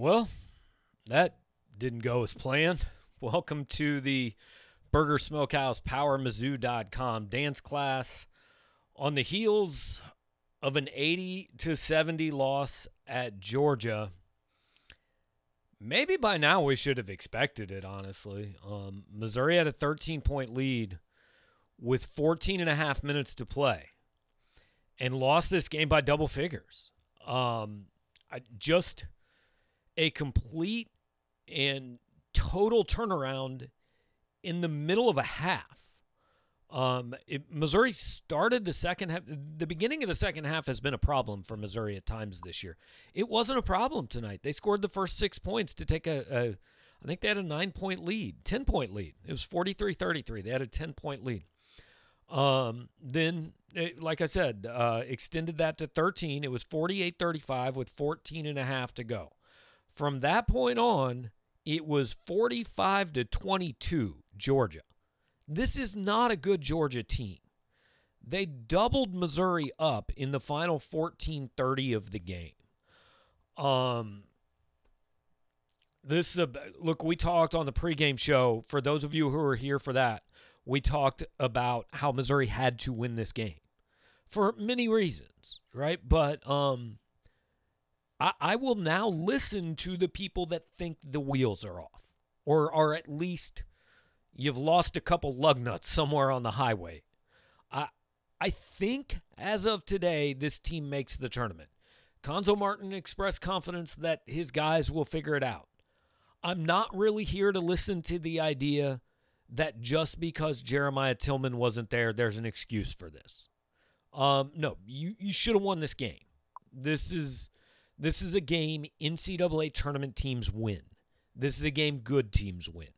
Well, that didn't go as planned. Welcome to the Burger Smokehouse PowerMizzou.com dance class on the heels of an 80 to 70 loss at Georgia. Maybe by now we should have expected it, honestly. Um, Missouri had a 13 point lead with 14 and a half minutes to play and lost this game by double figures. Um, I just a complete and total turnaround in the middle of a half. Um, it, Missouri started the second half. The beginning of the second half has been a problem for Missouri at times this year. It wasn't a problem tonight. They scored the first six points to take a, a I think they had a nine point lead, 10 point lead. It was 43 33. They had a 10 point lead. Um, then, it, like I said, uh, extended that to 13. It was 48 35 with 14 and a half to go. From that point on, it was 45 to 22 Georgia. This is not a good Georgia team. They doubled Missouri up in the final 14-30 of the game. Um this is a look we talked on the pregame show for those of you who are here for that. We talked about how Missouri had to win this game for many reasons, right? But um I, I will now listen to the people that think the wheels are off, or are at least you've lost a couple lug nuts somewhere on the highway. I I think as of today, this team makes the tournament. Cuonzo Martin expressed confidence that his guys will figure it out. I'm not really here to listen to the idea that just because Jeremiah Tilmon wasn't there, there's an excuse for this. Um, no, you, you should have won this game. This is this is a game NCAA tournament teams win. This is a game good teams win.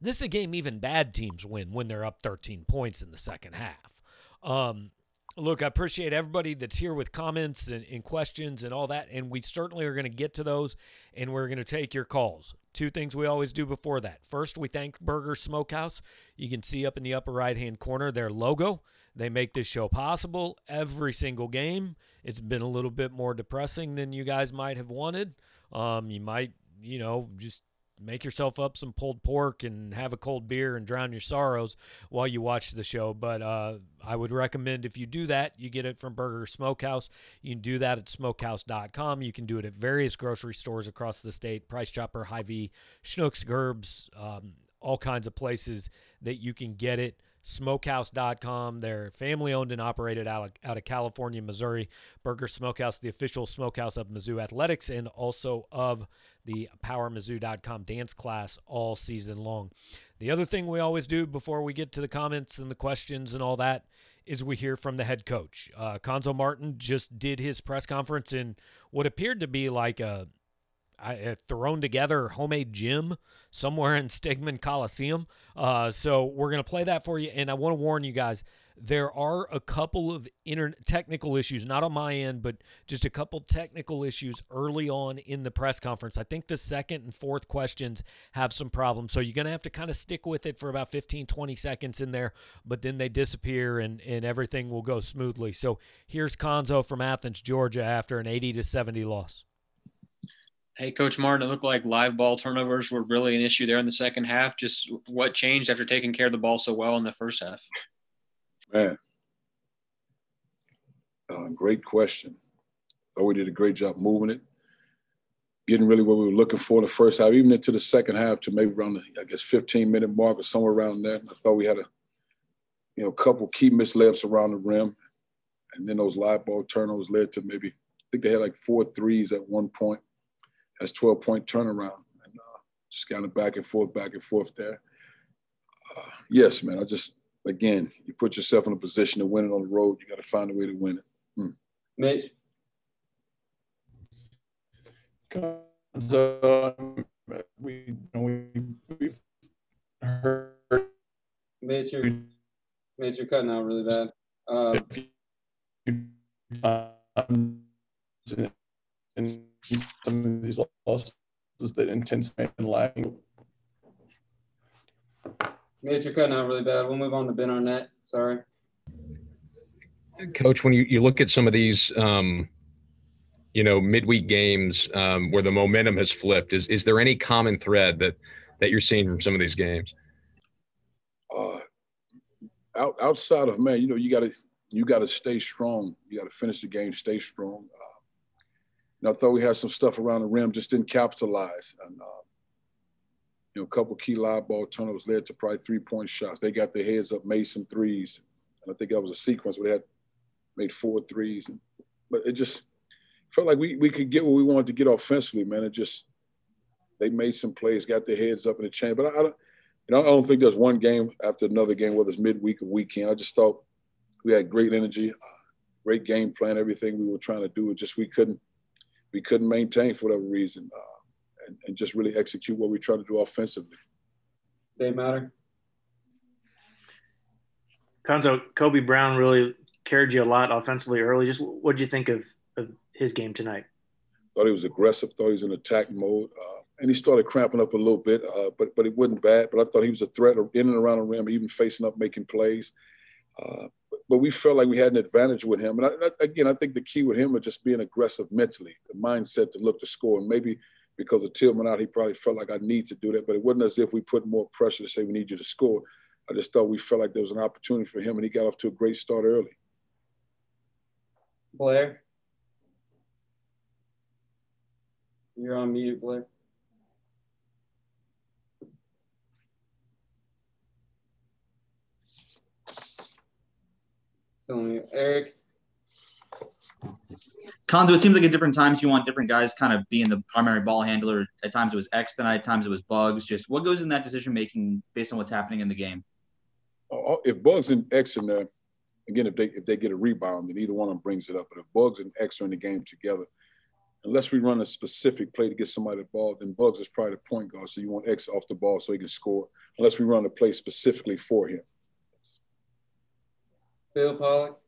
This is a game even bad teams win when they're up 13 points in the second half. Um, look, I appreciate everybody that's here with comments and, and questions and all that. And we certainly are going to get to those and we're going to take your calls. Two things we always do before that. First, we thank Burger Smokehouse. You can see up in the upper right hand corner their logo. They make this show possible every single game. It's been a little bit more depressing than you guys might have wanted. Um, you might, you know, just make yourself up some pulled pork and have a cold beer and drown your sorrows while you watch the show. But uh, I would recommend if you do that, you get it from Burger Smokehouse. You can do that at smokehouse.com. You can do it at various grocery stores across the state Price Chopper, Hy-Vee, Schnucks, Gerbes, um, all kinds of places that you can get it smokehouse.com. They're family owned and operated out of, out of California, Missouri. Burger Smokehouse, the official smokehouse of Mizzou Athletics and also of the PowerMizzou.com dance class all season long. The other thing we always do before we get to the comments and the questions and all that is we hear from the head coach. Uh, Cuonzo Martin just did his press conference in what appeared to be like a I, thrown together homemade gym somewhere in Stegeman Coliseum. Uh, so we're going to play that for you. And I want to warn you guys there are a couple of inter- technical issues, not on my end, but just a couple technical issues early on in the press conference. I think the second and fourth questions have some problems. So you're going to have to kind of stick with it for about 15, 20 seconds in there, but then they disappear and, and everything will go smoothly. So here's Cuonzo from Athens, Georgia, after an 80 to 70 loss. Hey, Coach Martin, it looked like live ball turnovers were really an issue there in the second half. Just what changed after taking care of the ball so well in the first half? Man, uh, great question. Thought we did a great job moving it, getting really what we were looking for in the first half, even into the second half to maybe around the, I guess, 15 minute mark or somewhere around there. I thought we had a, you know, couple key missed around the rim. And then those live ball turnovers led to maybe, I think they had like four threes at one point that's 12 point turnaround. And uh, just kind of back and forth, back and forth there. Uh, yes, man. I just, again, you put yourself in a position to win it on the road. You got to find a way to win it. Mm. Mitch. So, we, we, we've heard. Mitch, you're, Mitch, you're cutting out really bad. Um, um, and some of these losses that intensity and lacking. Mitch, you're cutting out really bad. We'll move on to Ben Arnett. Sorry. Coach, when you, you look at some of these um, you know midweek games um, where the momentum has flipped? Is is there any common thread that that you're seeing from some of these games? Uh, out, outside of man, you know, you got to you got to stay strong. You got to finish the game, stay strong. You know, I thought we had some stuff around the rim, just didn't capitalize. And uh, you know, a couple key live ball turnovers led to probably three point shots. They got their heads up, made some threes. And I think that was a sequence where they had made four threes. And, but it just felt like we, we could get what we wanted to get offensively, man. It just, they made some plays, got their heads up in the chain. But I, I don't, you know, I don't think there's one game after another game, whether it's midweek or weekend. I just thought we had great energy, great game plan, everything we were trying to do. It just we couldn't we couldn't maintain for whatever reason, uh, and, and just really execute what we try to do offensively. They matter. Cuonzo, Kobe Brown really carried you a lot offensively early. Just what did you think of, of his game tonight? Thought he was aggressive. Thought he was in attack mode, uh, and he started cramping up a little bit. Uh, but but it wasn't bad. But I thought he was a threat in and around the rim, even facing up, making plays. Uh, but we felt like we had an advantage with him. And I, again, I think the key with him was just being aggressive mentally, the mindset to look to score. And maybe because of Tilmon out, he probably felt like I need to do that. But it wasn't as if we put more pressure to say we need you to score. I just thought we felt like there was an opportunity for him, and he got off to a great start early. Blair, you're on mute, Blair. Still mute. Eric. Cuonzo, it seems like at different times you want different guys kind of being the primary ball handler. At times it was X tonight, at times it was Buggs. Just what goes in that decision making based on what's happening in the game? Uh, if Buggs and X are in there, again, if they if they get a rebound, then either one of them brings it up. But if Buggs and X are in the game together, unless we run a specific play to get somebody the ball, then Buggs is probably the point guard. So you want X off the ball so he can score. Unless we run a play specifically for him. Bill Pollock.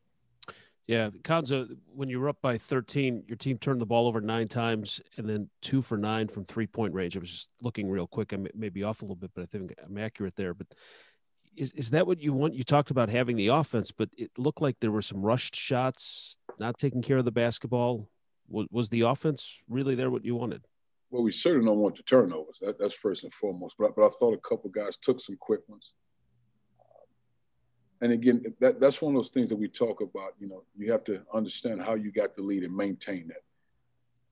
Yeah, Cuonzo, when you were up by 13, your team turned the ball over nine times and then two for nine from three point range. I was just looking real quick. I may, may be off a little bit, but I think I'm accurate there. But is, is that what you want? You talked about having the offense, but it looked like there were some rushed shots, not taking care of the basketball. Was, was the offense really there what you wanted? Well, we certainly don't want the turnovers. That, that's first and foremost. But, but I thought a couple guys took some quick ones. And again, that, that's one of those things that we talk about. You know, you have to understand how you got the lead and maintain that.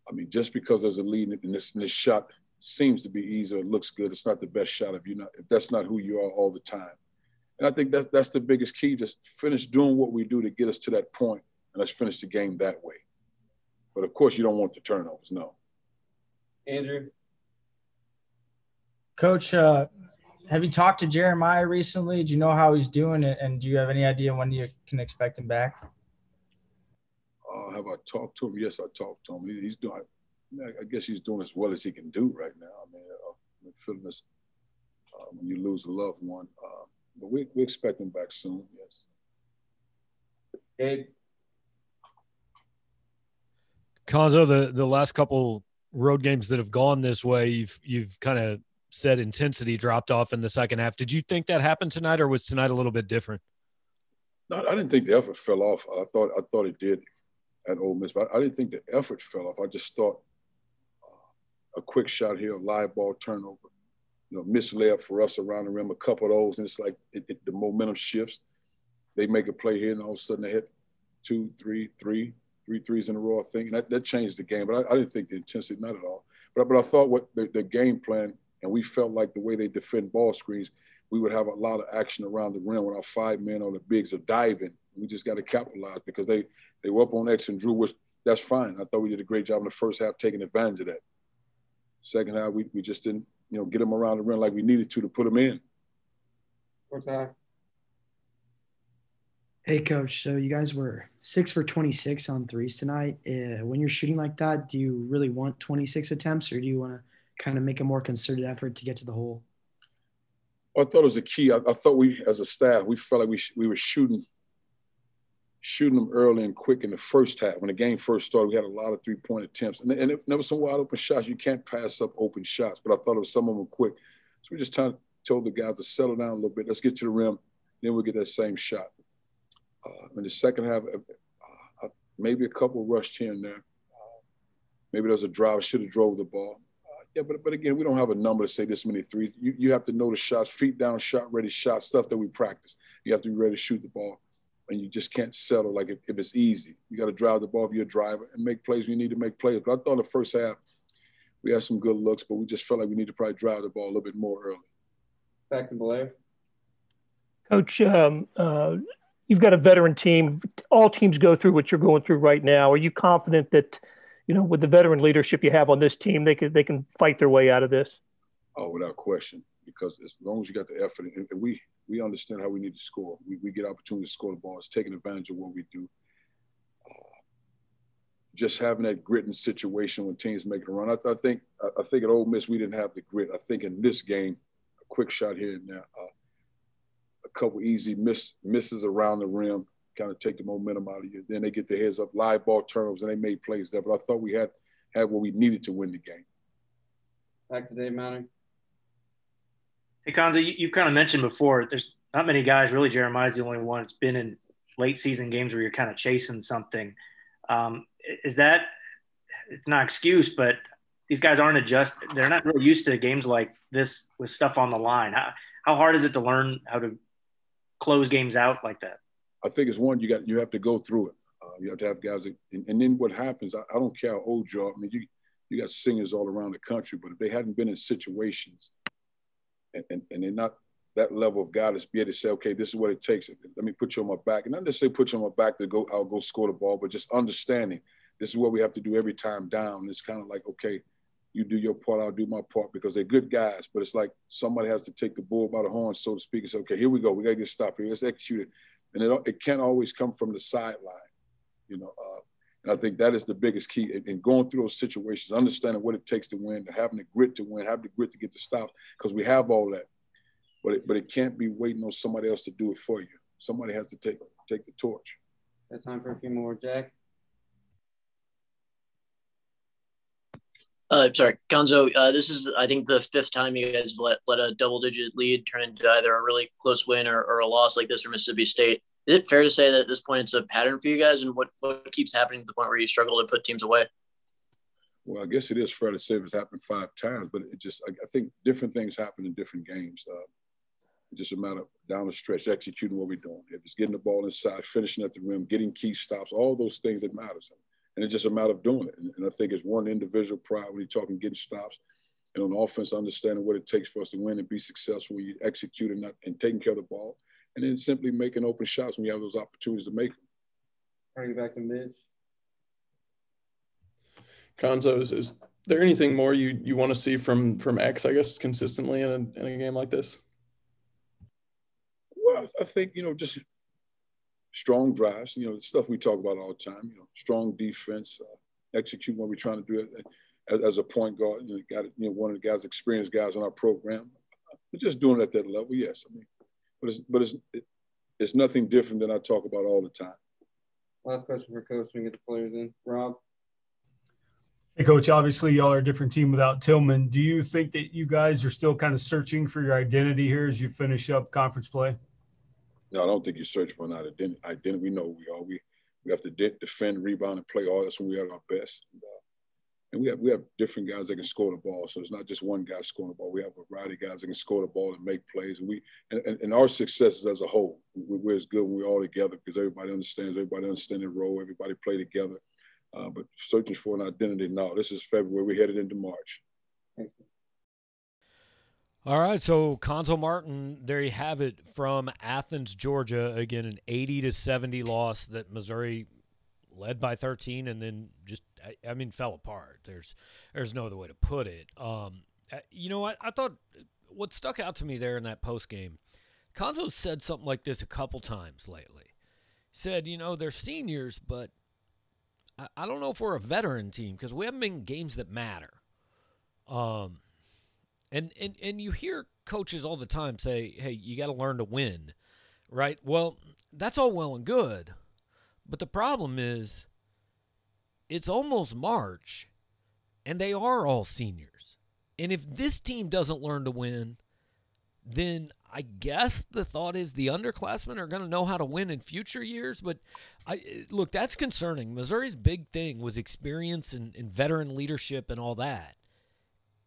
I mean, just because there's a lead and this, and this shot seems to be easy or looks good, it's not the best shot if you're not if that's not who you are all the time. And I think that's that's the biggest key. Just finish doing what we do to get us to that point, and let's finish the game that way. But of course, you don't want the turnovers. No. Andrew. Coach, uh, have you talked to Jeremiah recently? Do you know how he's doing, and do you have any idea when you can expect him back? Uh, have I talked to him? Yes, I talked to him. He, he's doing. I guess he's doing as well as he can do right now. I mean, uh, I'm feeling this uh, when you lose a loved one. Uh, but we we expect him back soon. Yes. Gabe. Cuonzo, the the last couple road games that have gone this way, you've you've kind of said intensity dropped off in the second half. Did you think that happened tonight, or was tonight a little bit different? No, I didn't think the effort fell off. I thought I thought it did at Ole Miss, but I didn't think the effort fell off. I just thought uh, a quick shot here, a live ball turnover, you know, miss layup for us around the rim, a couple of those, and it's like it, it, the momentum shifts. They make a play here, and all of a sudden they hit two, three, three, three threes in a row. I think and that, that changed the game, but I, I, didn't think the intensity, not at all. But but I thought what the, the game plan and we felt like the way they defend ball screens, we would have a lot of action around the rim when our five men or the bigs are diving. We just got to capitalize because they they were up on X and Drew, which that's fine. I thought we did a great job in the first half taking advantage of that. Second half, we, we just didn't, you know, get them around the rim like we needed to to put them in. What's that? Hey, coach. So you guys were six for 26 on threes tonight. Uh, when you're shooting like that, do you really want 26 attempts or do you want to kind of make a more concerted effort to get to the hole? I thought it was a key. I, I thought we, as a staff, we felt like we we were shooting shooting them early and quick in the first half. When the game first started, we had a lot of three point attempts, and, and it, there was some wide open shots. You can't pass up open shots, but I thought it was some of them quick. So we just t- told the guys to settle down a little bit. Let's get to the rim, then we'll get that same shot. Uh, in the second half, uh, uh maybe a couple rushed here and there. Uh, Maybe there's a drive should have drove the ball. Yeah, but but again, we don't have a number to say this many threes. You you have to know the shots, feet down, shot ready, shot stuff that we practice. You have to be ready to shoot the ball, and you just can't settle like if, if it's easy. You got to drive the ball if you're a driver and make plays. You need to make plays. But I thought in the first half we had some good looks, but we just felt like we need to probably drive the ball a little bit more early. Back to Blair. Coach, um, uh, you've got a veteran team. All teams go through what you're going through right now. Are you confident that, you know, with the veteran leadership you have on this team, they can they can fight their way out of this? Oh, without question. Because as long as you got the effort, and, we we understand how we need to score. We, we get opportunity to score the ball. It's taking advantage of what we do. Uh, just having that grit in situation when teams make a run. I, I think I, I, think at Ole Miss we didn't have the grit. I think in this game, a quick shot here and there, uh, a couple easy miss misses around the rim, kind of take the momentum out of you. Then they get their heads up, live ball turnovers, and they made plays there. But I thought we had had what we needed to win the game. Back to Dave Manning. Hey, Cuonzo, you, you kind of mentioned before, there's not many guys, really, Jeremiah's the only one. It's been in late season games where you're kind of chasing something. Um, is that, it's not excuse, but these guys aren't adjusted. They're not really used to games like this with stuff on the line. How, how hard is it to learn how to close games out like that? I think it's one, you got, you have to go through it. Uh, you have to have guys, that, and, and, then what happens, I, I, don't care how old you are. I mean, you, you got singers all around the country, but if they hadn't been in situations and, and, and they're not that level of guidance, be able to say, okay, this is what it takes. Let me put you on my back. And not say put you on my back to go, I'll go score the ball, but just understanding this is what we have to do every time down. It's kind of like, okay, you do your part, I'll do my part because they're good guys. But it's like somebody has to take the bull by the horn, so to speak, and say, okay, here we go. We got to get stopped here. Let's execute it. And it, it can't always come from the sideline, you know. Uh, and I think that is the biggest key in going through those situations, understanding what it takes to win, having the grit to win, having the grit to get the stops, because we have all that but it, but it can't be waiting on somebody else to do it for you. Somebody has to take take the torch. That's time for a few more, Jack. Uh, sorry, Cuonzo. Uh, this is, I think, the fifth time you guys let let a double-digit lead turn into either a really close win or, or a loss like this for Mississippi State. Is it fair to say that at this point it's a pattern for you guys, and what what keeps happening to the point where you struggle to put teams away? Well, I guess it is fair to say it's happened five times, but it just I, I think different things happen in different games. Uh, just a matter of down the stretch, executing what we're doing. If it's getting the ball inside, finishing at the rim, getting key stops, all those things that matters. And it's just a matter of doing it. And, and I think it's one individual pride when you're talking getting stops. And on offense, understanding what it takes for us to win and be successful, you execute and, and taking care of the ball. And then simply making open shots when you have those opportunities to make them. Bring it back to Mitch. Cuonzo, is, is there anything more you, you want to see from from X, I guess, consistently in a, in a game like this? Well, I think you know just strong drives. You know, the stuff we talk about all the time. You know, strong defense, uh, execute what we're trying to do as, as a point guard. You know, got you know one of the guys, experienced guys on our program. But just doing it at that level, yes. I mean, but it's but it's it, it's nothing different than I talk about all the time. Last question for Coach. We get the players in. Rob. Hey, Coach. Obviously, y'all are a different team without Tilmon. Do you think that you guys are still kind of searching for your identity here as you finish up conference play? No, I don't think you search for an identity. identity. We know we are. We we have to de- defend, rebound, and play all. That's when we are our best. And, uh, and, we have we have different guys that can score the ball. So it's not just one guy scoring the ball. We have a variety of guys that can score the ball and make plays. And we and, and, and our successes as a whole, we, we're as good when we're all together because everybody understands. Everybody understands their role. Everybody play together. Uh, but searching for an identity, no. This is February. We're headed into March. All right, so Cuonzo Martin, there you have it from Athens, Georgia. Again, an 80 to 70 loss that Missouri led by 13 and then just I, I mean fell apart. There's there's no other way to put it. Um, uh, you know what? I thought what stuck out to me there in that post game, Cuonzo said something like this a couple times lately. Said, you know, they're seniors, but I, I don't know if we're a veteran team because we haven't been games that matter. Um, and and and you hear coaches all the time say, "Hey, you got to learn to win." Right? Well, that's all well and good. But the problem is it's almost March and they are all seniors. And if this team doesn't learn to win, then I guess the thought is the underclassmen are going to know how to win in future years. But I look, that's concerning. Missouri's big thing was experience and, and veteran leadership and all that.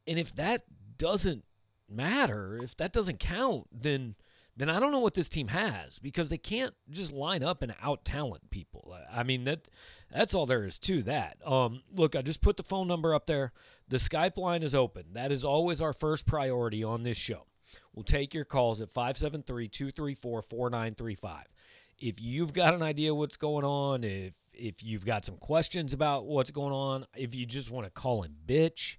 And if that doesn't matter, if that doesn't count, then then I don't know what this team has because they can't just line up and out talent people. I mean that that's all there is to that. Um, look, I just put the phone number up there. The Skype line is open. That is always our first priority on this show. We'll take your calls at 573-234-4935. If you've got an idea what's going on, if if you've got some questions about what's going on, if you just want to call and bitch,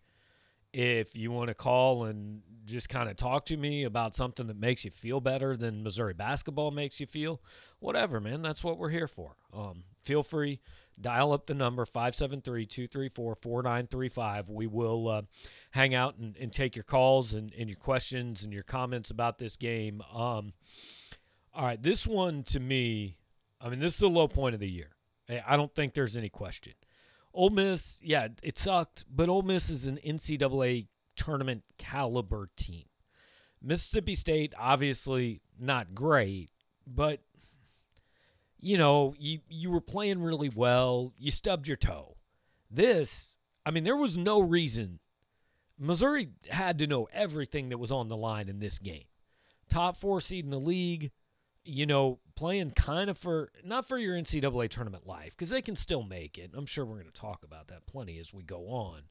if you want to call and just kind of talk to me about something that makes you feel better than Missouri basketball makes you feel, whatever, man, that's what we're here for. Um, feel free, dial up the number 573 234 4935. We will uh, hang out and, and, take your calls and, and, your questions and your comments about this game. Um, all right, this one to me, I mean, this is the low point of the year. I don't think there's any question. Ole Miss, yeah, it sucked, but Ole Miss is an NCAA tournament caliber team. Mississippi State, obviously not great, but you know, you you were playing really well. You stubbed your toe. This, I mean, there was no reason. Missouri had to know everything that was on the line in this game. Top four seed in the league, you know, playing kind of for not for your NCAA tournament life because they can still make it. I'm sure we're going to talk about that plenty as we go on.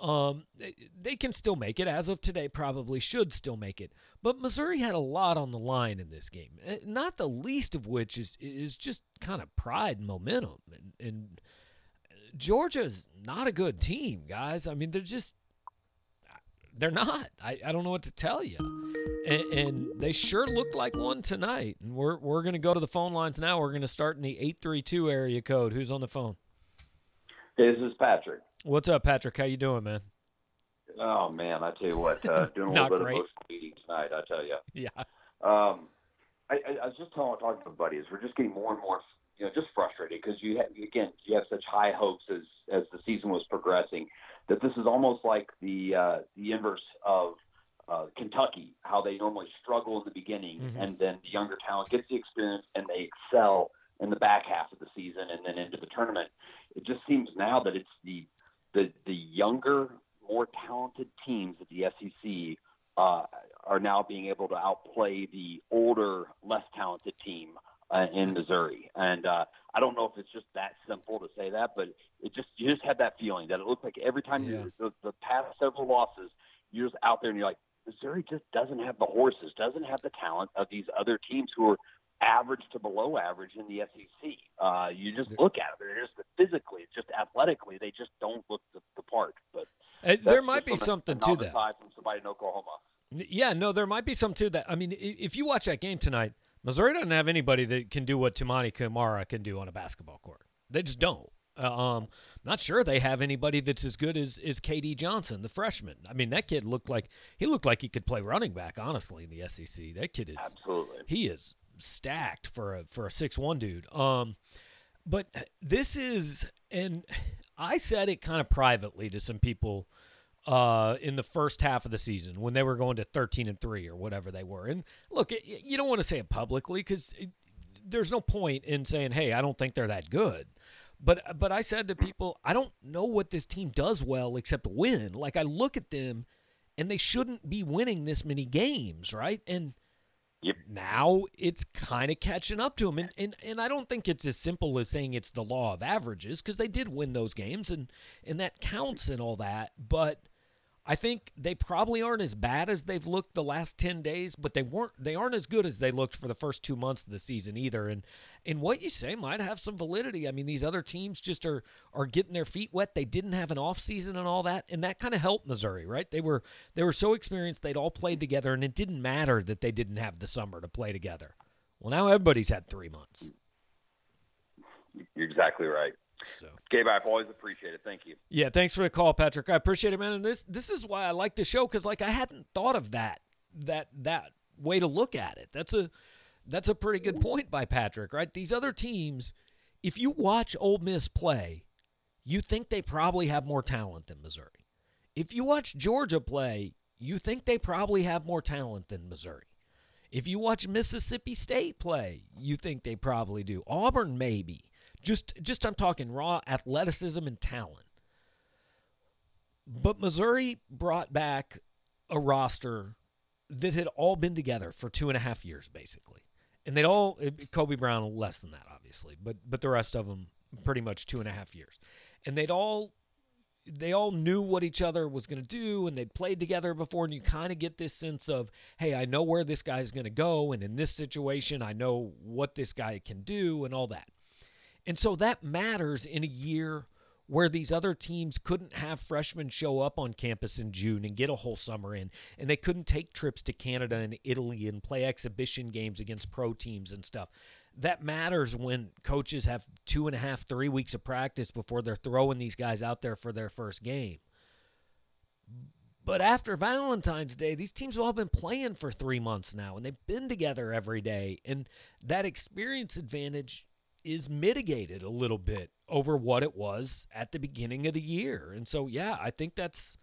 Um, they can still make it as of today. Probably should still make it, but Missouri had a lot on the line in this game. Eh, not the least of which is is just kind of pride and momentum. And, and Georgia's not a good team, guys. I mean, they're just they're not. I, I don't know what to tell you. And, and they sure look like one tonight. And we're, we're going to go to the phone lines now. We're going to start in the 832 area code. Who's on the phone? This is Patrick. What's up, Patrick? How you doing, man? Oh man, I tell you what, uh, doing a little bit great. of meeting tonight. I tell you. Yeah. Um, I, I, I was just telling, talking to buddies, we're just getting more and more, you know, just frustrated because you have, again, you have such high hopes as as the season was progressing that this is almost like the uh, the inverse of uh, Kentucky, how they normally struggle in the beginning, mm-hmm. and then the younger talent gets the experience and they excel in the back half of the season and then into the tournament. It just seems now that it's the the the younger, more talented teams at the SEC uh, are now being able to outplay the older, less talented team uh, in Missouri. And uh, I don't know if it's just that simple to say that, but it just you just had that feeling that it looked like every time yeah. you the, the past several losses, you're just out there and you're like, Missouri just doesn't have the horses, doesn't have the talent of these other teams who are average to below average in the SEC. Uh, you just look at it; they're just physically, just athletically, they just don't look the, the part. But uh, there might be something to that. From somebody in Oklahoma. Yeah, no, there might be some to that. I mean, if you watch that game tonight, Missouri doesn't have anybody that can do what Toumani Camara can do on a basketball court. They just don't. Uh, um, not sure they have anybody that's as good as, as KD Johnson, the freshman. I mean, that kid looked like he looked like he could play running back. Honestly, in the SEC, that kid is absolutely he is stacked for a for a six one dude. Um, but this is, and I said it kind of privately to some people uh, in the first half of the season when they were going to 13 and 3 or whatever they were. And look, you don't want to say it publicly because there's no point in saying, hey, I don't think they're that good. But but I said to people, I don't know what this team does well except win. Like I look at them and they shouldn't be winning this many games, right? And Yep. Now it's kind of catching up to them. And, and, and I don't think it's as simple as saying it's the law of averages because they did win those games and, and that counts and all that. But I think they probably aren't as bad as they've looked the last 10 days, but they weren't they aren't as good as they looked for the first 2 months of the season either. And and what you say might have some validity. I mean, these other teams just are are getting their feet wet. They didn't have an off season and all that, and that kind of helped Missouri, right? They were they were so experienced, they'd all played together and it didn't matter that they didn't have the summer to play together. Well, now everybody's had 3 months. You're exactly right. So, Gabe, I've always appreciated it. Thank you. Yeah, thanks for the call, Patrick. I appreciate it, man. And this this is why I like the show because like I hadn't thought of that that that way to look at it. That's a that's a pretty good point by Patrick, right? These other teams, if you watch Ole Miss play, you think they probably have more talent than Missouri. If you watch Georgia play, you think they probably have more talent than Missouri. If you watch Mississippi State play, you think they probably do. Auburn maybe. Just just I'm talking raw athleticism and talent. But Missouri brought back a roster that had all been together for two and a half years, basically, and they'd all eh, Kobe Brown less than that, obviously, but but the rest of them pretty much two and a half years, and they'd all they all knew what each other was going to do and they'd played together before and you kind of get this sense of hey i know where this guy's going to go and in this situation i know what this guy can do and all that and so that matters in a year where these other teams couldn't have freshmen show up on campus in June and get a whole summer in, and they couldn't take trips to Canada and Italy and play exhibition games against pro teams and stuff. That matters when coaches have two and a half, three weeks of practice before they're throwing these guys out there for their first game. But after Valentine's Day, these teams have all been playing for three months now, and they've been together every day. And that experience advantage is mitigated a little bit over what it was at the beginning of the year. And so yeah, I think that's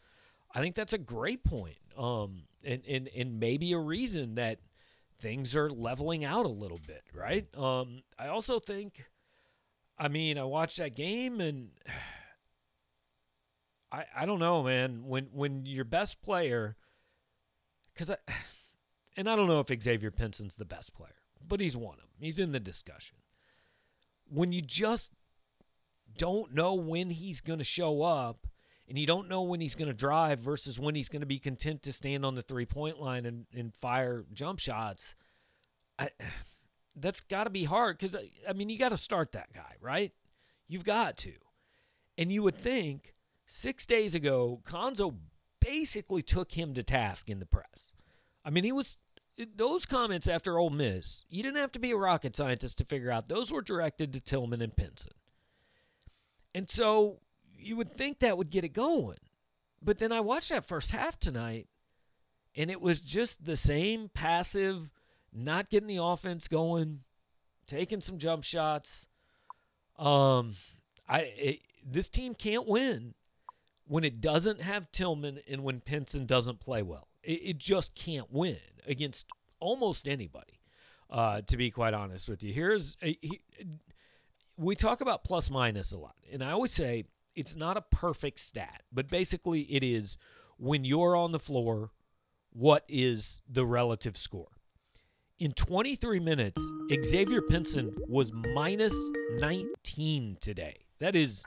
I think that's a great point. Um and and and maybe a reason that things are leveling out a little bit, right? Um I also think I mean, I watched that game and I I don't know, man, when when your best player cuz I and I don't know if Xavier Pinson's the best player, but he's one of them. He's in the discussion when you just don't know when he's going to show up and you don't know when he's going to drive versus when he's going to be content to stand on the three point line and, and fire jump shots, I, that's got to be hard because, uh, I mean, you got to start that guy, right? You've got to. And you would think six days ago, Cuonzo basically took him to task in the press. I mean, he was those comments after Ole Miss, you didn't have to be a rocket scientist to figure out those were directed to Tilmon and Pinson. And so you would think that would get it going. But then I watched that first half tonight, and it was just the same passive, not getting the offense going, taking some jump shots. Um, I it, this team can't win when it doesn't have Tilmon and when Pinson doesn't play well. It, it just can't win against almost anybody. Uh, to be quite honest with you, here's a, he, we talk about plus minus a lot, and I always say it's not a perfect stat, but basically it is when you're on the floor, what is the relative score? In 23 minutes, Xavier Pinson was minus 19 today. That is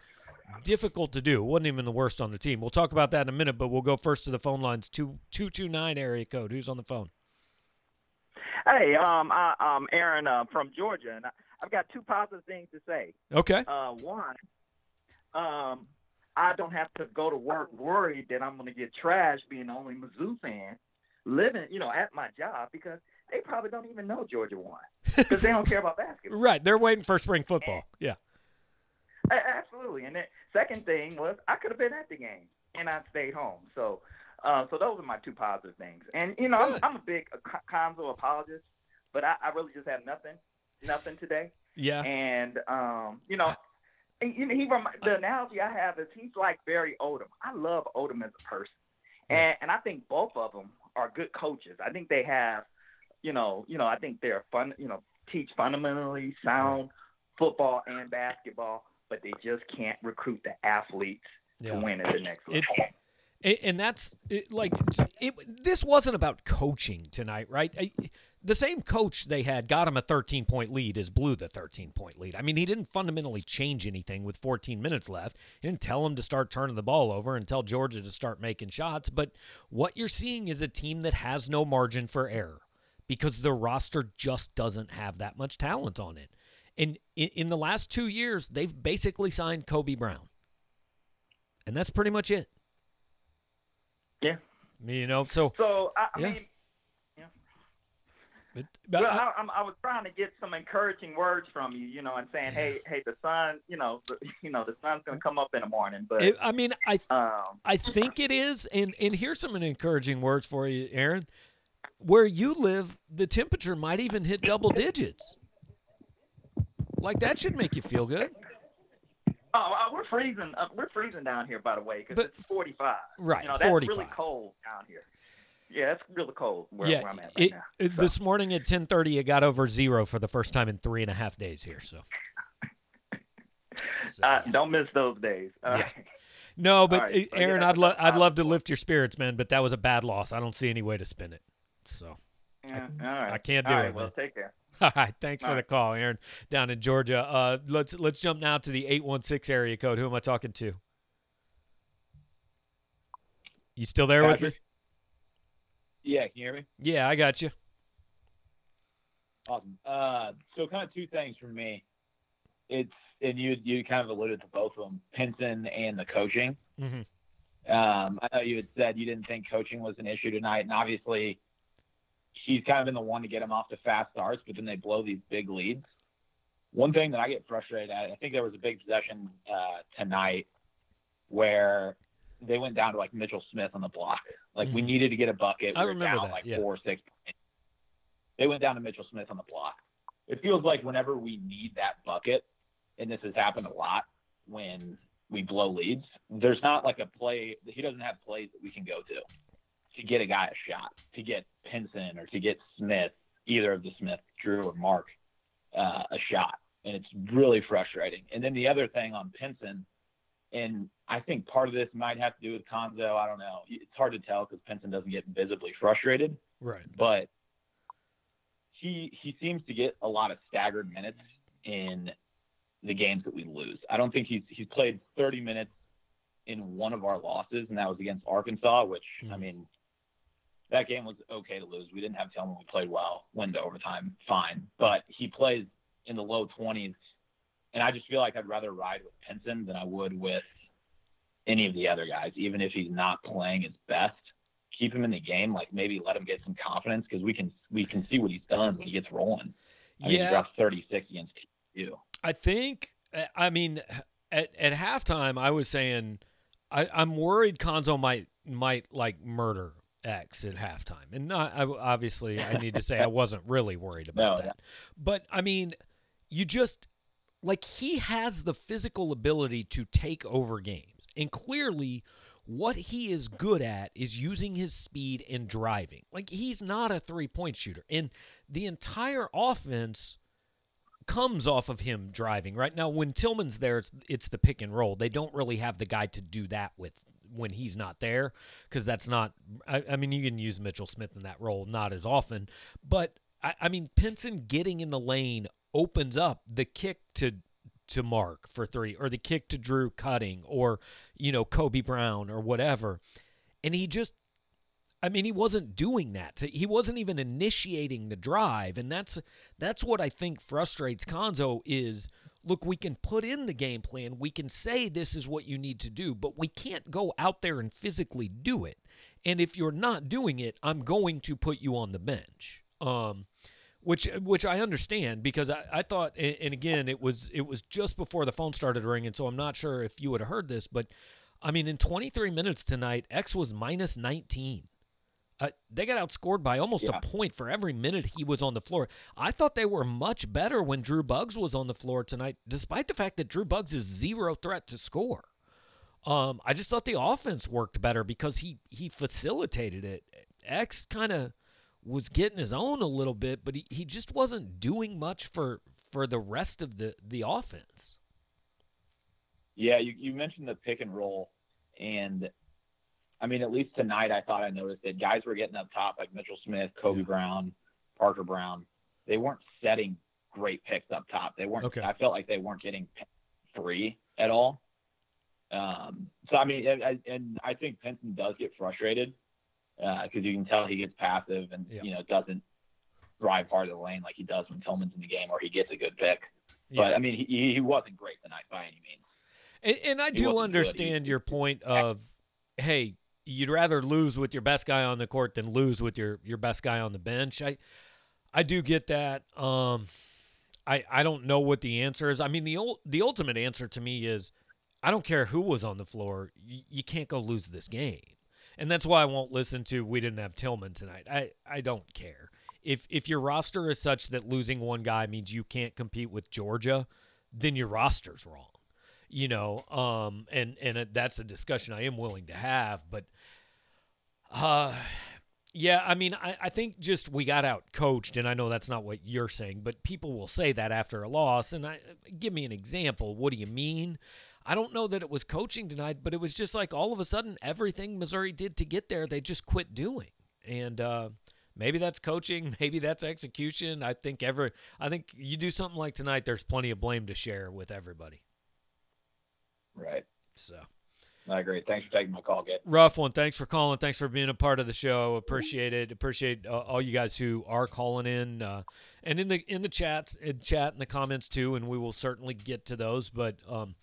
difficult to do. It wasn't even the worst on the team. We'll talk about that in a minute, but we'll go first to the phone lines. Two two two nine area code. Who's on the phone? Hey, um, I, I'm Aaron uh, from Georgia, and I, I've got two positive things to say. Okay. Uh, one, um, I don't have to go to work worried that I'm going to get trashed being the only Mizzou fan living, you know, at my job because they probably don't even know Georgia won because they don't care about basketball. Right. They're waiting for spring football. Yeah. Absolutely. And the second thing was I could have been at the game and I stayed home. So, uh, so those are my two positive things. And you know, I'm, I'm, a big Cuonzo apologist, but I, I, really just have nothing, nothing today. Yeah. And um, you know, and, you know, he the analogy I have is he's like Barry Odom. I love Odom as a person, and and I think both of them are good coaches. I think they have, you know, you know, I think they're fun, you know, teach fundamentally sound football and basketball but they just can't recruit the athletes yeah. to win at the next level. It's, and that's it, like it, this wasn't about coaching tonight, right? the same coach they had got him a 13 point lead as blew the 13 point lead. I mean, he didn't fundamentally change anything with 14 minutes left. He didn't tell him to start turning the ball over and tell Georgia to start making shots. But what you're seeing is a team that has no margin for error because the roster just doesn't have that much talent on it. And in, in the last two years, they've basically signed Kobe Brown. And that's pretty much it. You know, so. So, I, yeah. mean, yeah. But, but well, I, I, I, was trying to get some encouraging words from you, you know, and saying, "Hey, hey, the sun, you know, the, you know, the sun's going to come up in the morning." But it, I mean, I, um, I think it is, and and here's some encouraging words for you, Aaron. Where you live, the temperature might even hit double digits. Like that should make you feel good. Oh, uh, we're freezing. Uh, we're freezing down here, by the way, because it's 45. Right, you know, that's 45. really cold down here. yeah, it's really cold where, yeah, where I'm at right it, now. it- this morning at 10:30, it got over zero for the first time in three and a half days here. So Uh, don't miss those days. All Yeah. no, but right, uh, so yeah, Aaron, that's I'd love I'd love to lift your spirits, man, but that was a bad loss. I don't see any way to spin it. So Yeah, all right. I can't do All it, right, well, take care. All right, thanks All for the call, Aaron, down in Georgia. Uh, let's let's jump now to the eight one six area code. Who am I talking to? You still there with me? Yeah, can you hear me? Yeah, I got you. Awesome. Uh, so kind of two things from me. It's and you you kind of alluded to both of them, Pinson and the coaching. Mm-hmm. Um, I know you had said you didn't think coaching was an issue tonight, and obviously he's kind of been the one to get them off to fast starts, but then they blow these big leads. One thing that I get frustrated at, I think there was a big possession uh, tonight where they went down to like Mitchell Smith on the block. Like we Mhm. needed to get a bucket. I We were remember down that, like yeah. four or six. They went down to Mitchell Smith on the block. It feels like whenever we need that bucket, and this has happened a lot when we blow leads, there's not like a play. He doesn't have plays that we can go to to get a guy a shot, to get Pinson or to get Smith, either of the Smith, Drew or Mark, uh, a shot. And it's really frustrating. And then the other thing on Pinson, and I think part of this might have to do with Cuonzo. I don't know. It's hard to tell because Pinson doesn't get visibly frustrated, Right. but he he seems to get a lot of staggered minutes in the games that we lose. I don't think he's he's played 30 minutes in one of our losses, and that was against Arkansas, which I mean, that game was okay to lose. We didn't have Tilmon. We played well. Went to overtime, fine. But he plays in the low 20s, and I just feel like I'd rather ride with Pinson than I would with any of the other guys, even if he's not playing his best. Keep him in the game, like maybe let him get some confidence because we can we can see what he's done when he gets rolling. I mean, Yeah. he dropped 36 against TCU. I think. uh, I mean, at at halftime, I was saying, I, I'm worried Cuonzo might might like murder X at halftime, and not I, obviously I need to say I wasn't really worried about No, that, but I mean, you just like he has the physical ability to take over games, and clearly. What he is good at is using his speed and driving. Like he's not a three point shooter. And the entire offense comes off of him driving. Right now, when Tilmon's there, it's it's the pick and roll. They don't really have the guy to do that with when he's not there because that's not. I, I mean, you can use Mitchell Smith in that role, not as often. But I, I mean, Pinson getting in the lane opens up the kick to to Mark for three, or the kick to Drew cutting, or you know Kobe Brown or whatever, and he just I mean, he wasn't doing that. He wasn't even initiating the drive, and that's that's what I think frustrates Cuonzo is look, we can put in the game plan, we can say this is what you need to do, but we can't go out there and physically do it. And if you're not doing it, I'm going to put you on the bench. Um which which I understand because I, I thought and again it was it was just before the phone started ringing, so I'm not sure if you would have heard this, but I mean in 23 minutes tonight, X was minus 19. Uh, they got outscored by almost Yeah. a point for every minute he was on the floor. I thought they were much better when Drew Buggs was on the floor tonight, despite the fact that Drew Buggs is zero threat to score. Um, I just thought the offense worked better because he he facilitated it. X kind of was getting his own a little bit, but he, he just wasn't doing much for for the rest of the the offense. Yeah, you, you mentioned the pick and roll, and I mean, at least tonight, I thought I noticed that guys were getting up top, like Mitchell Smith, Kobe Brown, Parker Braun. They weren't setting great picks up top. They weren't. Okay. I felt like they weren't getting free at all. Um, so I mean, and, and- I think Pinson does get frustrated because you can tell he gets passive and you know doesn't drive hard to the lane like he does when Tilmon's in the game or he gets a good pick. Yeah. But I mean, he, he wasn't great tonight by any means. And, and I He do understand your point of, hey, you'd rather lose with your best guy on the court than lose with your, your best guy on the bench. I I do get that. Um, I I don't know what the answer is. I mean, the ul- the ultimate answer to me is, I don't care who was on the floor. You, you can't go lose this game, and that's why I won't listen to. We didn't have Tilmon tonight. I I don't care. If if your roster is such that losing one guy means you can't compete with Georgia, then your roster's wrong you know um and and that's a discussion i am willing to have but uh Yeah, I mean, I, I think just we got out coached, and I know that's not what you're saying, but people will say that after a loss. And I give me an example. What do you mean? I don't know that it was coaching tonight, but it was just like all of a sudden everything Missouri did to get there, they just quit doing. And uh, maybe that's coaching, maybe that's execution. I think ever, I think you do something like tonight, there's plenty of blame to share with everybody. Right. So. I agree. Thanks for taking my call, Get Rough one. Thanks for calling. Thanks for being a part of the show. Appreciate it. Appreciate uh, all you guys who are calling in, uh, and in the in the chats, in chat in the comments too. And we will certainly get to those. But um,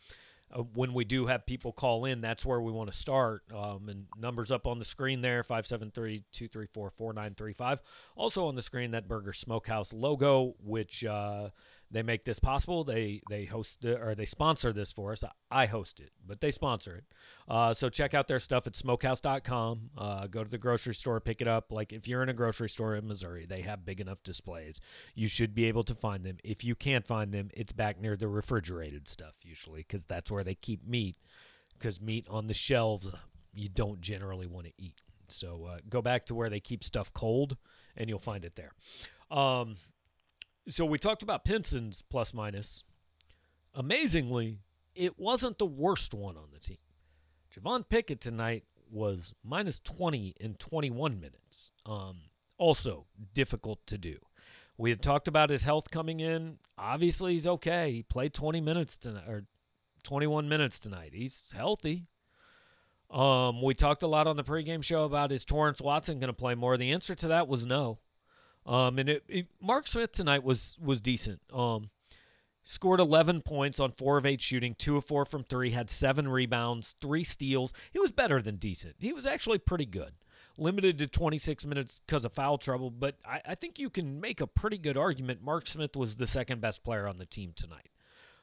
uh, when we do have people call in, that's where we want to start. Um, and numbers up on the screen there 573 234 4935. Also on the screen, that Burger Smokehouse logo, which uh, they make this possible. They they host or they sponsor this for us. I host it, but they sponsor it. Uh, so check out their stuff at smokehouse.com. Uh, go to the grocery store, pick it up. Like if you're in a grocery store in Missouri, they have big enough displays. You should be able to find them. If you can't find them, it's back near the refrigerated stuff usually because that's where they keep meat. Because meat on the shelves, you don't generally want to eat. So uh, go back to where they keep stuff cold, and you'll find it there. Um, so we talked about Pinson's plus minus. Amazingly, it wasn't the worst one on the team. Javon Pickett tonight was minus 20 in 21 minutes. Um, also difficult to do. We had talked about his health coming in. Obviously, he's okay. He played 20 minutes tonight or 21 minutes tonight. He's healthy. Um, we talked a lot on the pregame show about is Torrence Watson going to play more. The answer to that was no. Um, and it, it, Mark Smith tonight was was decent. Um, scored 11 points on four of eight shooting, two of four from three, had seven rebounds, three steals. He was better than decent. He was actually pretty good. Limited to 26 minutes because of foul trouble, but I, I, think you can make a pretty good argument. Mark Smith was the second best player on the team tonight.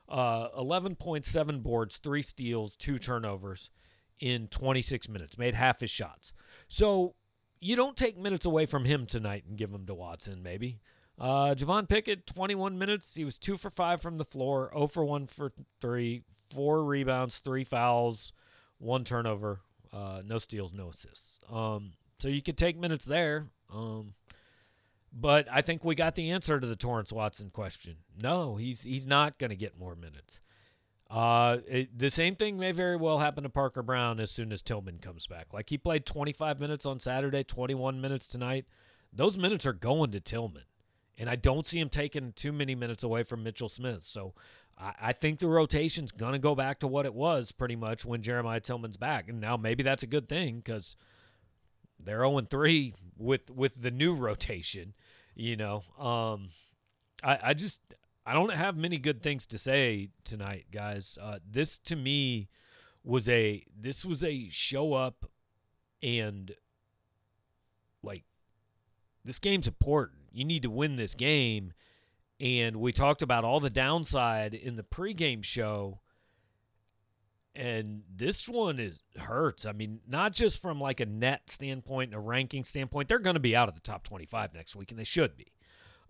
Uh, 11.7 boards, three steals, two turnovers in 26 minutes, made half his shots. So you don't take minutes away from him tonight and give them to Watson, maybe. Uh, Javon Pickett, 21 minutes. He was two for five from the floor, 0 for 1 for three, four rebounds, three fouls, one turnover, uh, no steals, no assists. Um, so you could take minutes there. Um, but I think we got the answer to the Torrence Watson question. No, he's he's not going to get more minutes. Uh, it, the same thing may very well happen to Parker Braun as soon as Tilmon comes back. Like he played 25 minutes on Saturday, 21 minutes tonight. Those minutes are going to Tilmon, and I don't see him taking too many minutes away from Mitchell Smith. So I, I think the rotation's to go back to what it was pretty much when Jeremiah Tilmon's back, and now maybe that's a good thing because they're 0 3 with with the new rotation. You know, um, I, I just I don't have many good things to say tonight, guys. Uh, this to me was a this was a show up and like this game's important. You need to win this game. And we talked about all the downside in the pregame show. And this one is hurts. I mean, not just from like a net standpoint, and a ranking standpoint. They're going to be out of the top 25 next week, and they should be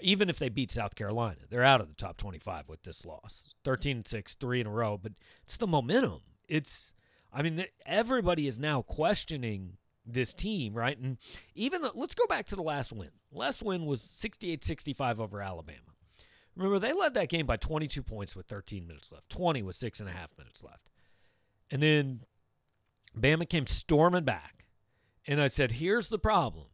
even if they beat South Carolina. They're out of the top 25 with this loss. 13 6, three in a row, but it's the momentum. It's, I mean, everybody is now questioning this team, right? And even the, let's go back to the last win. Last win was 68 65 over Alabama. Remember, they led that game by 22 points with 13 minutes left, 20 with six and a half minutes left. And then Bama came storming back. And I said, here's the problem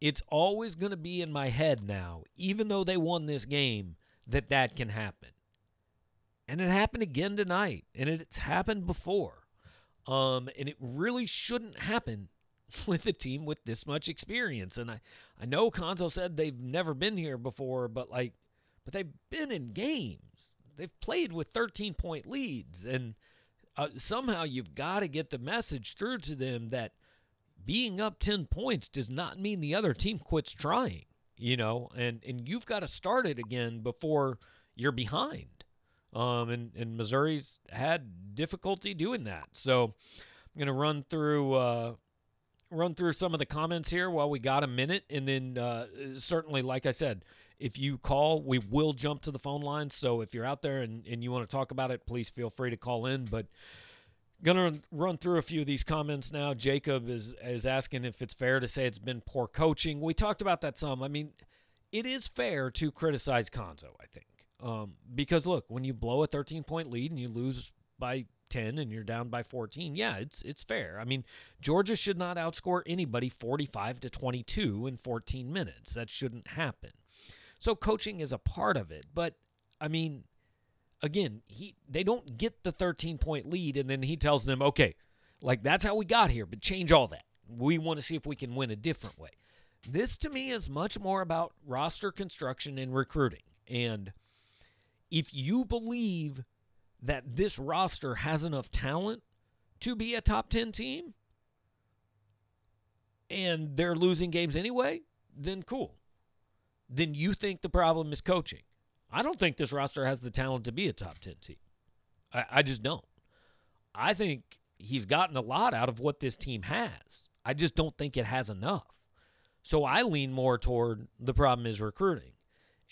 it's always going to be in my head now, even though they won this game, that that can happen. And it happened again tonight, and it's happened before. Um, and it really shouldn't happen with a team with this much experience. And I, I know Cuonzo said they've never been here before, but like, but they've been in games. They've played with 13 point leads, and uh, somehow you've got to get the message through to them that – being up 10 points does not mean the other team quits trying, you know, and, and you've got to start it again before you're behind. Um, and, and Missouri's had difficulty doing that. So I'm going to run through, uh, run through some of the comments here while we got a minute. And then, uh, certainly, like I said, if you call, we will jump to the phone line. So if you're out there and, and you want to talk about it, please feel free to call in. But Gonna run through a few of these comments now. Jacob is is asking if it's fair to say it's been poor coaching. We talked about that some. I mean, it is fair to criticize Cuonzo, I think. Um, because look, when you blow a 13 point lead and you lose by 10 and you're down by 14, yeah, it's it's fair. I mean, Georgia should not outscore anybody 45 to 22 in 14 minutes. That shouldn't happen. So coaching is a part of it, but I mean, again, he they don't get the 13 point lead and then he tells them, "Okay, like that's how we got here, but change all that. We want to see if we can win a different way." This to me is much more about roster construction and recruiting. And if you believe that this roster has enough talent to be a top 10 team and they're losing games anyway, then cool. Then you think the problem is coaching. I don't think this roster has the talent to be a top 10 team. I, I just don't. I think he's gotten a lot out of what this team has. I just don't think it has enough. So I lean more toward the problem is recruiting.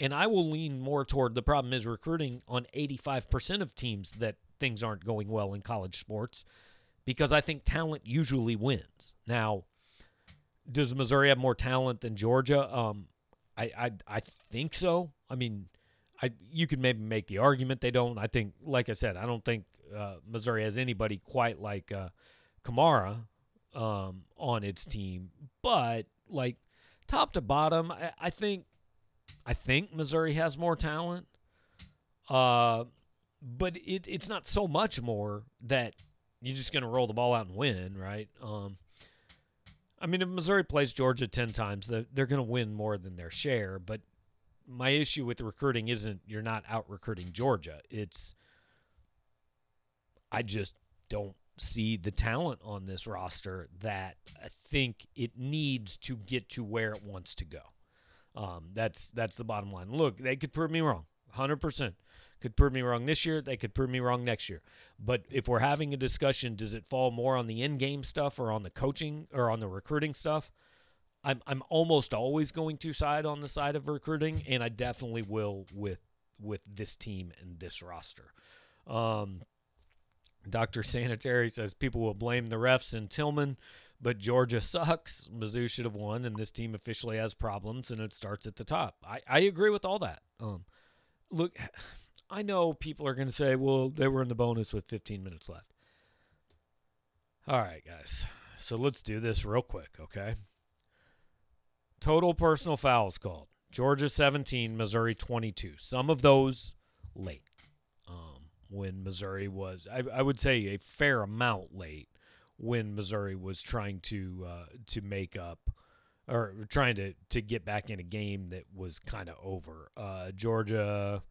And I will lean more toward the problem is recruiting on 85% of teams that things aren't going well in college sports because I think talent usually wins. Now, does Missouri have more talent than Georgia? Um, I, I I think so. I mean, I you could maybe make the argument they don't. I think, like I said, I don't think uh, Missouri has anybody quite like uh, Camara um, on its team. But like top to bottom, I, I think I think Missouri has more talent. Uh, but it, it's not so much more that you're just going to roll the ball out and win, right? Um, I mean, if Missouri plays Georgia 10 times, they're, they're going to win more than their share. But my issue with recruiting isn't you're not out recruiting Georgia. It's I just don't see the talent on this roster that I think it needs to get to where it wants to go. Um, that's that's the bottom line. Look, they could prove me wrong, hundred percent. Could prove me wrong this year. They could prove me wrong next year. But if we're having a discussion, does it fall more on the in-game stuff or on the coaching or on the recruiting stuff? I'm I'm almost always going to side on the side of recruiting, and I definitely will with with this team and this roster. Um, Dr. Sanitary says people will blame the refs and Tilmon, but Georgia sucks. Mizzou should have won, and this team officially has problems, and it starts at the top. I, I agree with all that. Um, look, I know people are going to say, well, they were in the bonus with 15 minutes left. All right, guys. So let's do this real quick, okay? Total personal fouls called. Georgia 17, Missouri 22. Some of those late. Um, when Missouri was, I, I would say, a fair amount late when Missouri was trying to uh, to make up or trying to to get back in a game that was kind of over. Uh, Georgia,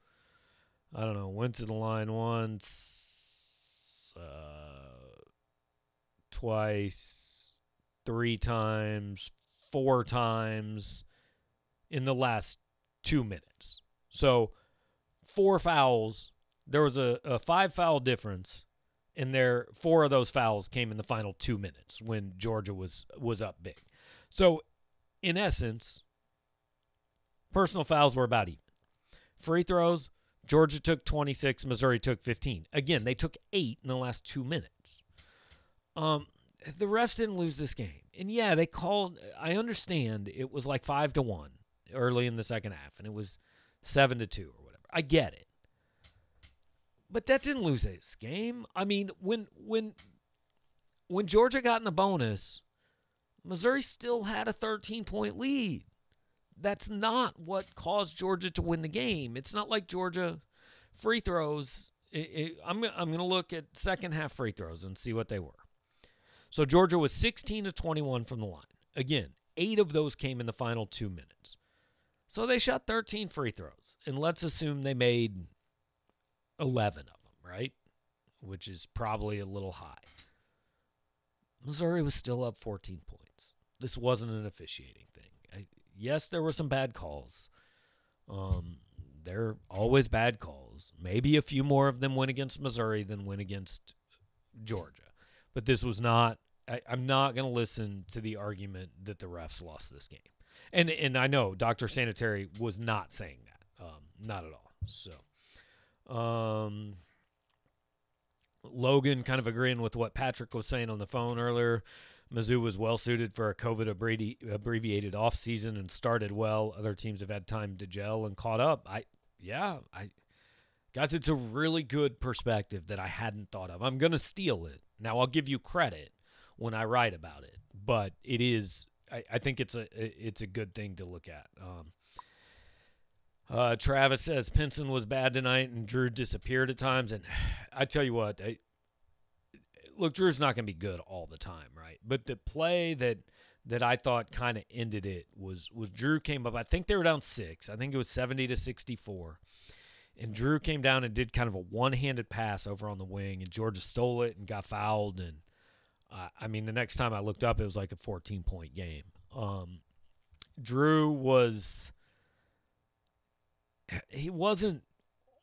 I don't know, went to the line once, uh, twice, three times, four times in the last two minutes. So four fouls. There was a, a five foul difference, and there four of those fouls came in the final two minutes when Georgia was was up big. So in essence, personal fouls were about even. Free throws, Georgia took 26, Missouri took 15. Again, they took eight in the last two minutes. Um, the refs didn't lose this game. And yeah, they called. I understand it was like five to one early in the second half, and it was seven to two or whatever. I get it, but that didn't lose this game. I mean, when when when Georgia got in the bonus, Missouri still had a 13 point lead. That's not what caused Georgia to win the game. It's not like Georgia free throws. It, it, I'm I'm to look at second half free throws and see what they were. So Georgia was 16 to 21 from the line. Again, eight of those came in the final two minutes. So they shot 13 free throws. And let's assume they made 11 of them, right? Which is probably a little high. Missouri was still up 14 points. This wasn't an officiating thing. I, yes, there were some bad calls. Um, there are always bad calls. Maybe a few more of them went against Missouri than went against Georgia. But this was not. I, am not going to listen to the argument that the refs lost this game. And and I know Dr. Sanitary was not saying that. Um, not at all. So, um, Logan kind of agreeing with what Patrick was saying on the phone earlier. Mizzou was well suited for a COVID abbreviated offseason and started well. Other teams have had time to gel and caught up. I, yeah, I, guys, it's a really good perspective that I hadn't thought of. I'm gonna steal it. Now I'll give you credit when I write about it, but it is. I, I think it's a it's a good thing to look at. Um, uh, Travis says Pinson was bad tonight and Drew disappeared at times, and I tell you what, I, look, Drew's not going to be good all the time, right? But the play that that I thought kind of ended it was was Drew came up. I think they were down six. I think it was seventy to sixty four, and Drew came down and did kind of a one handed pass over on the wing, and Georgia stole it and got fouled. And uh, I mean, the next time I looked up, it was like a fourteen point game. Um, Drew was he wasn't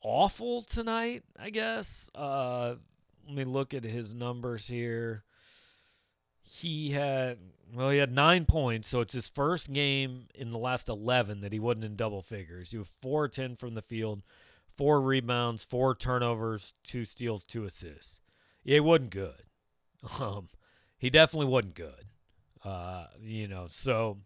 awful tonight, I guess. Uh, let me look at his numbers here. He had well, he had nine points, so it's his first game in the last eleven that he wasn't in double figures. He was four ten from the field, four rebounds, four turnovers, two steals, two assists. He wasn't good. Um, he definitely wasn't good. Uh, you know, so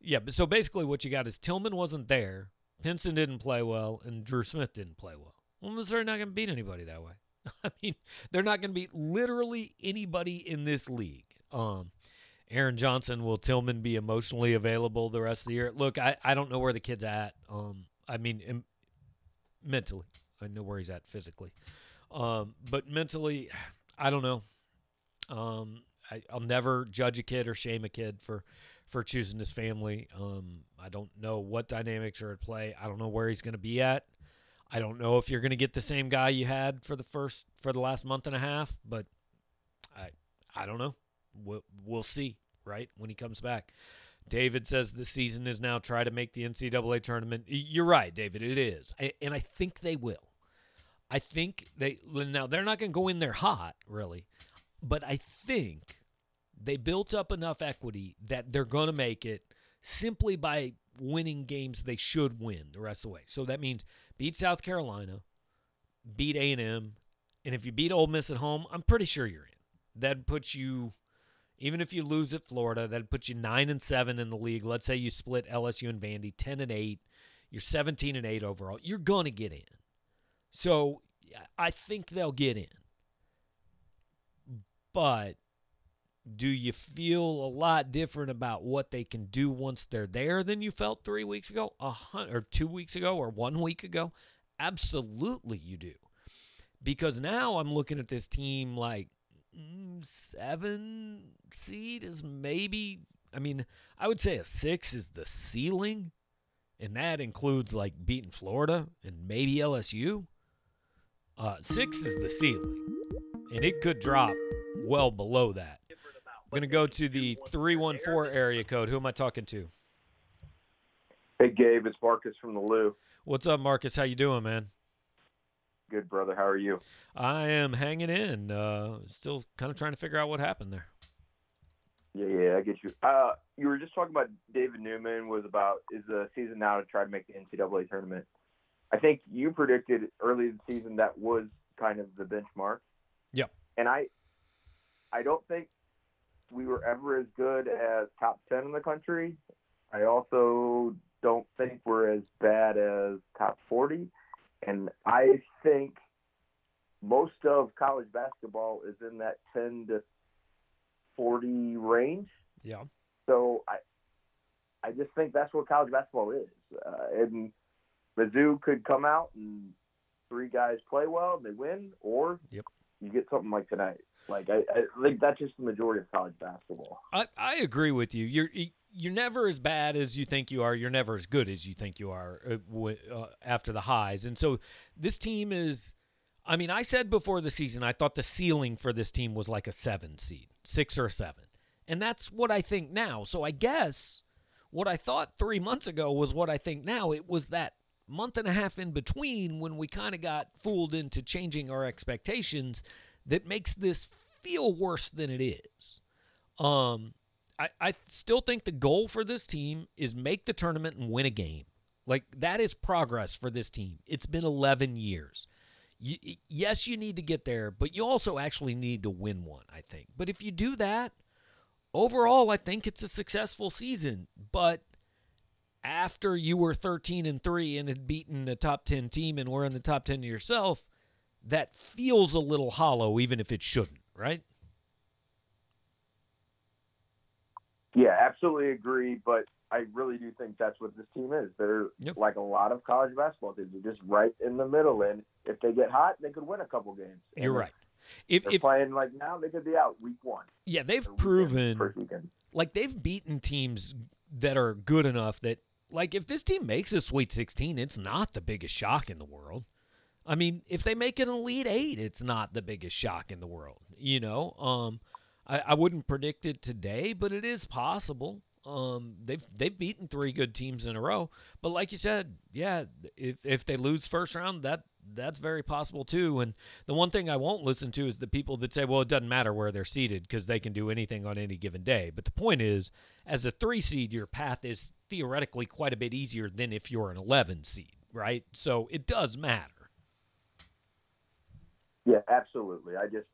yeah, but so basically what you got is Tilmon wasn't there, Pinson didn't play well, and Drew Smith didn't play well. Well, Missouri not going to beat anybody that way. I mean, they're not going to beat literally anybody in this league. Um, Aaron Johnson, will Tilmon be emotionally available the rest of the year? Look, I, I don't know where the kid's at. Um, I mean, mentally, I know where he's at physically. Um, but mentally, I don't know. Um, I, I'll never judge a kid or shame a kid for for choosing his family. Um, I don't know what dynamics are at play. I don't know where he's going to be at. I don't know if you're going to get the same guy you had for the first for the last month and a half, but I I don't know. We'll, we'll see, right? When he comes back. David says the season is now try to make the NCAA tournament. You're right, David. It is, and I think they will. I think they now they're not going to go in there hot, really, but I think they built up enough equity that they're going to make it simply by winning games they should win the rest of the way. So that means beat South Carolina, beat A&M, and if you beat Ole Miss at home, I'm pretty sure you're in. That puts you even if you lose at Florida, that'd put you 9 and 7 in the league. Let's say you split LSU and Vandy 10 and 8. You're 17 and 8 overall. You're to get in. So, I think they'll get in. But do you feel a lot different about what they can do once they're there than you felt three weeks ago, a hundred, or two weeks ago, or one week ago? Absolutely, you do. Because now I'm looking at this team like seven seed is maybe. I mean, I would say a six is the ceiling, and that includes like beating Florida and maybe LSU. Uh, six is the ceiling, and it could drop well below that. I'm going to go to the 314 area code. Who am I talking to? Hey, Gabe. It's Marcus from the Lou. What's up, Marcus? How you doing, man? Good, brother. How are you? I am hanging in. Uh, still kind of trying to figure out what happened there. Yeah, yeah, I get you. Uh, you were just talking about David Newman was about is the season now to try to make the NCAA tournament. I think you predicted early in the season that was kind of the benchmark. Yep. And I, I don't think we were ever as good as top 10 in the country. I also don't think we're as bad as top 40. And I think most of college basketball is in that 10 to 40 range. Yeah. So I, I just think that's what college basketball is. Uh, and Mizzou could come out and three guys play well and they win, or yep. you get something like tonight. Like I, I think that's just the majority of college basketball. I, I agree with you. You're you're never as bad as you think you are. You're never as good as you think you are uh, uh, after the highs. And so this team is. I mean, I said before the season I thought the ceiling for this team was like a seven seed, six or seven, and that's what I think now. So I guess what I thought three months ago was what I think now. It was that month and a half in between when we kind of got fooled into changing our expectations that makes this feel worse than it is. Um, I, I still think the goal for this team is make the tournament and win a game. Like that is progress for this team. It's been 11 years. you, yes, you need to get there, but you also actually need to win one, I think. But if you do that, overall, I think it's a successful season. But after you were 13 and 3 and had beaten a top 10 team and were in the top 10 yourself, that feels a little hollow, even if it shouldn't, right? Yeah, absolutely agree. But I really do think that's what this team is. They're yep. like a lot of college basketball teams. They're just right in the middle. And if they get hot, they could win a couple games. And You're right. If, they're if playing like now, they could be out week one. Yeah, they've proven weekend. like they've beaten teams that are good enough that like if this team makes a Sweet 16, it's not the biggest shock in the world. I mean, if they make an Elite Eight, it's not the biggest shock in the world. You know, um, I, I wouldn't predict it today, but it is possible. Um, they've they've beaten three good teams in a row, but like you said, yeah, if if they lose first round, that that's very possible too. And the one thing I won't listen to is the people that say, well, it doesn't matter where they're seated because they can do anything on any given day. But the point is, as a three seed, your path is theoretically quite a bit easier than if you're an 11 seed, right? So it does matter. Yeah, absolutely. I just,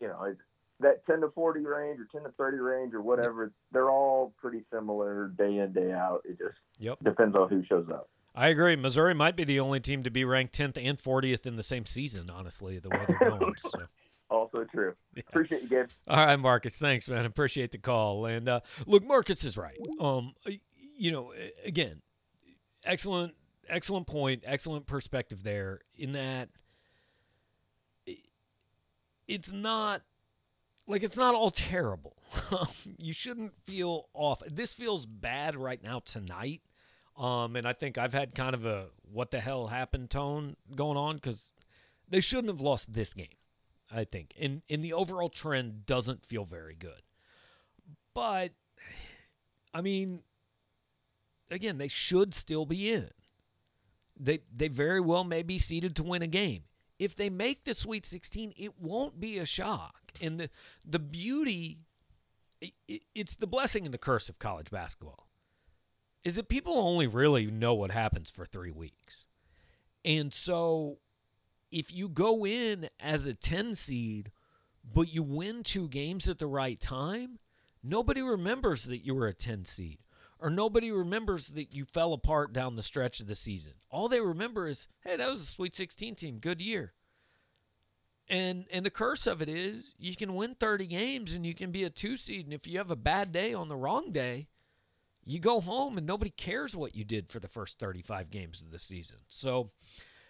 you know, it's, that 10 to 40 range or 10 to 30 range or whatever, they're all pretty similar day in, day out. It just Yep. depends on who shows up. I agree. Missouri might be the only team to be ranked 10th and 40th in the same season, honestly, the way they're going. So. Also true. Appreciate you, Gabe. All right, Marcus. Thanks, man. Appreciate the call. And uh, look, Marcus is right. Um, you know, again, excellent, excellent point, excellent perspective there. In that, it's not like it's not all terrible. you shouldn't feel off. This feels bad right now tonight. Um, and I think I've had kind of a what the hell happened tone going on because they shouldn't have lost this game. I think, and and the overall trend doesn't feel very good. But I mean, again, they should still be in. They they very well may be seeded to win a game. If they make the Sweet 16, it won't be a shock. And the the beauty, it, it's the blessing and the curse of college basketball, is that people only really know what happens for three weeks, and so if you go in as a 10 seed, but you win two games at the right time, nobody remembers that you were a 10 seed or nobody remembers that you fell apart down the stretch of the season. All they remember is, hey, that was a Sweet 16 team, good year. And and the curse of it is you can win 30 games and you can be a 2 seed and if you have a bad day on the wrong day, you go home and nobody cares what you did for the first 35 games of the season. So,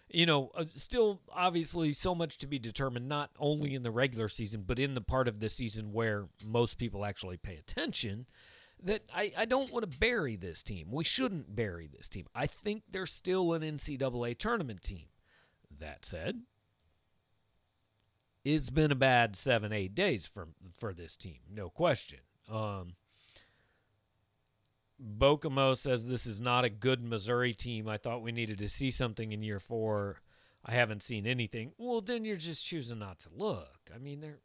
you know, uh, still obviously so much to be determined, not only in the regular season, but in the part of the season where most people actually pay attention. That I, I don't want to bury this team. We shouldn't bury this team. I think they're still an NCAA tournament team. That said, it's been a bad seven, eight days for for this team, no question. Um, Bokomo says this is not a good Missouri team. I thought we needed to see something in year four. I haven't seen anything. Well, then you're just choosing not to look. I mean, they're,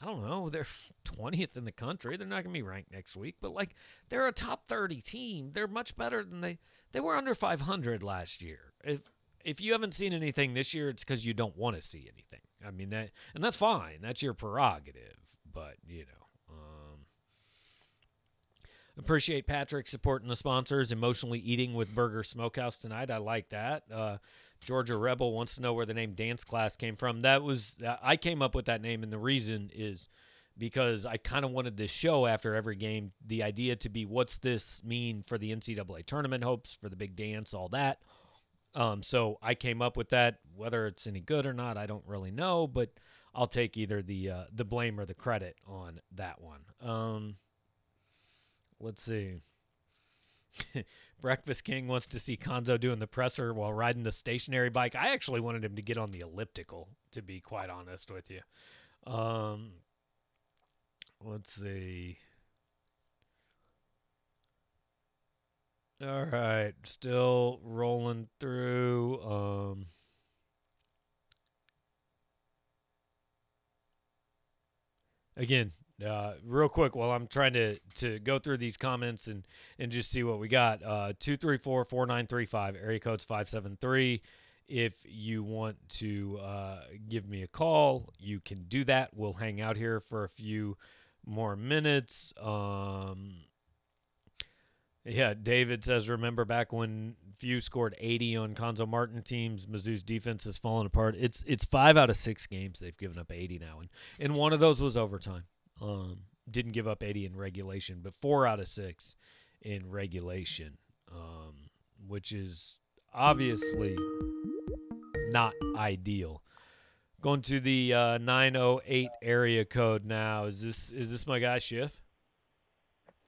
I don't know, they're 20th in the country. They're not going to be ranked next week, but like they're a top 30 team. They're much better than they, they were under 500 last year. If, if you haven't seen anything this year, it's because you don't want to see anything. I mean, that, and that's fine. That's your prerogative, but you know. Appreciate Patrick supporting the sponsors. Emotionally eating with Burger Smokehouse tonight. I like that. Uh, Georgia Rebel wants to know where the name Dance Class came from. That was I came up with that name, and the reason is because I kind of wanted this show after every game. The idea to be what's this mean for the NCAA tournament hopes for the big dance, all that. Um, so I came up with that. Whether it's any good or not, I don't really know, but I'll take either the uh, the blame or the credit on that one. Um, Let's see. Breakfast King wants to see Cuonzo doing the presser while riding the stationary bike. I actually wanted him to get on the elliptical, to be quite honest with you. Um, let's see. All right, still rolling through. Um, again, uh, real quick, while I'm trying to to go through these comments and and just see what we got. Uh, two three four four nine three five area codes five seven three If you want to uh, give me a call, you can do that. We'll hang out here for a few more minutes. Um, yeah, David says, remember back when Few scored 80 on Cuonzo Martin teams, Mizzou's defense has fallen apart. It's it's five out of six games they've given up 80 now, and and one of those was overtime. Um, didn't give up 80 in regulation, but four out of six in regulation, um, which is obviously not ideal. Going to the uh, 908 area code now. Is this is this my guy Schiff?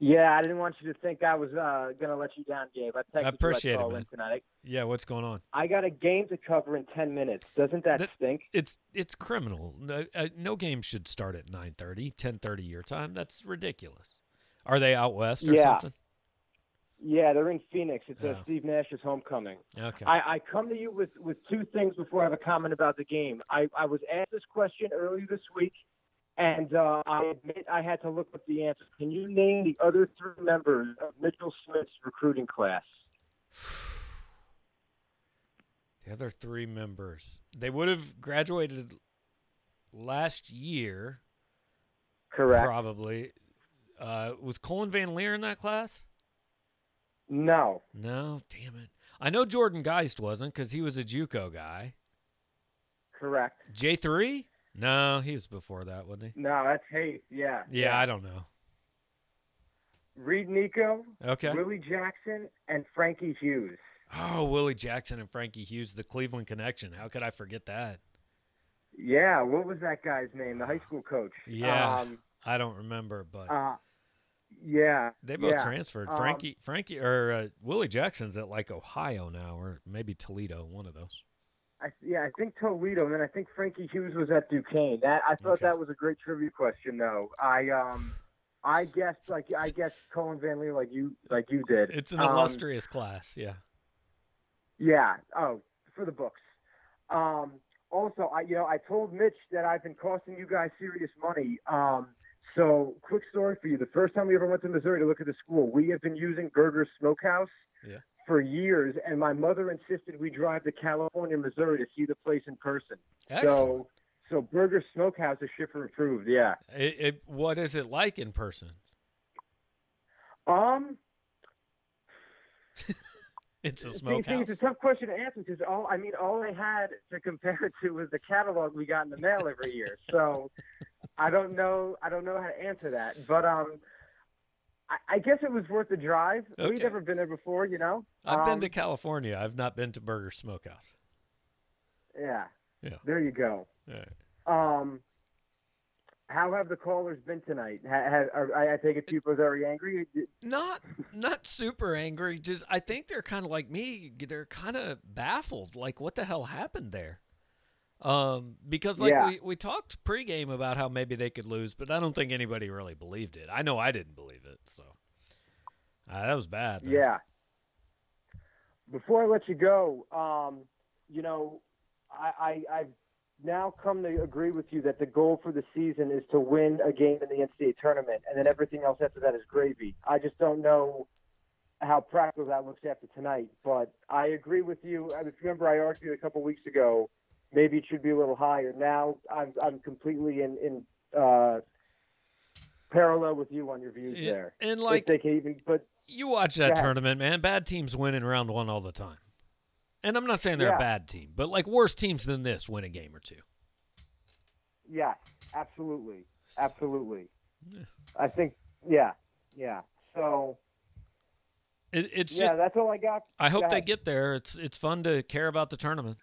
Yeah, I didn't want you to think I was uh, going to let you down, Gabe. I, I appreciate you it, man. tonight. Yeah, what's going on? I got a game to cover in 10 minutes. Doesn't that, That- stink? It's it's criminal. No, uh, no game should start at 9:30, 10:30 your time. That's ridiculous. Are they out west or Yeah. something? Yeah, they're in Phoenix. It's Oh. uh, Steve Nash's homecoming. Okay. I, I come to you with, with two things before I have a comment about the game. I, I was asked this question earlier this week, and uh, I admit I had to look up the answer. Can you name the other three members of Mitchell Smith's recruiting class? The other three members. They would have graduated last year. Correct. Probably. Uh, was Cullen VanLeer in that class? No. No, damn it. I know Jordan Geist wasn't because he was a JUCO guy. Correct. J three? No, he was before that, wasn't he? No, that's Hayes. Yeah. Yeah, I don't know. Reed Nikko, Okay. Willie Jackson, and Frankie Hughes. Oh, Willie Jackson and Frankie Hughes, the Cleveland connection. How could I forget that? Yeah, what was that guy's name? The high school coach. Yeah, Um, I don't remember, but uh, yeah. they both yeah. transferred. Um, Frankie, Frankie, or uh, Willie Jackson's at like Ohio now, or maybe Toledo, one of those. I, yeah, I think Toledo, and then I think Frankie Hughes was at Duquesne. That I thought that was a great trivia question, though. I um, I guessed like I guessed Cullen VanLeer like you like you did. It's an Um, illustrious class, yeah. Yeah. Oh, for the books. Um, also, I you know I told Mitch that I've been costing you guys serious money. Um, so quick story for you: the first time we ever went to Missouri to look at the school, we have been using Burger Smokehouse Yeah. For years, and my mother insisted we drive to California, Missouri to see the place in person. Excellent. So, so Burger Smokehouse is shipper approved. Yeah. It, it, what is it like in person? Um, It's a See, see, smokehouse. it's a tough question to answer because all I mean, all I had to compare it to was the catalog we got in the mail every year. So I don't know. I don't know how to answer that. But um, I, I guess it was worth the drive. Okay. We've never been there before, you know. I've been Um, to California. I've not been to Burger Smokehouse. Yeah. Yeah. There you go. Right. Um, how have the callers been tonight? Ha, ha, are, I, I take it people are very angry. Not not super angry. Just I think they're kind of like me. They're kind of baffled. Like what the hell happened there? Um, because like Yeah. we, we talked pregame about how maybe they could lose, but I don't think anybody really believed it. I know I didn't believe it. So uh, that was bad. man. Yeah. Before I let you go, um, you know, I, I, I've now come to agree with you that the goal for the season is to win a game in the NCAA tournament, and then everything else after that is gravy. I just don't know how practical that looks after tonight, but I agree with you. I remember I argued a couple weeks ago, maybe it should be a little higher. Now I'm, I'm completely in, in uh, parallel with you on your views Yeah, there. and If like- they can even, but You watch that ahead. tournament, man. Bad teams win in round one all the time. And I'm not saying they're Yeah. a bad team, but like worse teams than this win a game or two. Yeah, absolutely, absolutely. I think, yeah, yeah. So, It, it's yeah, just that's all I got. I hope Go they get there. It's it's fun to care about the tournament.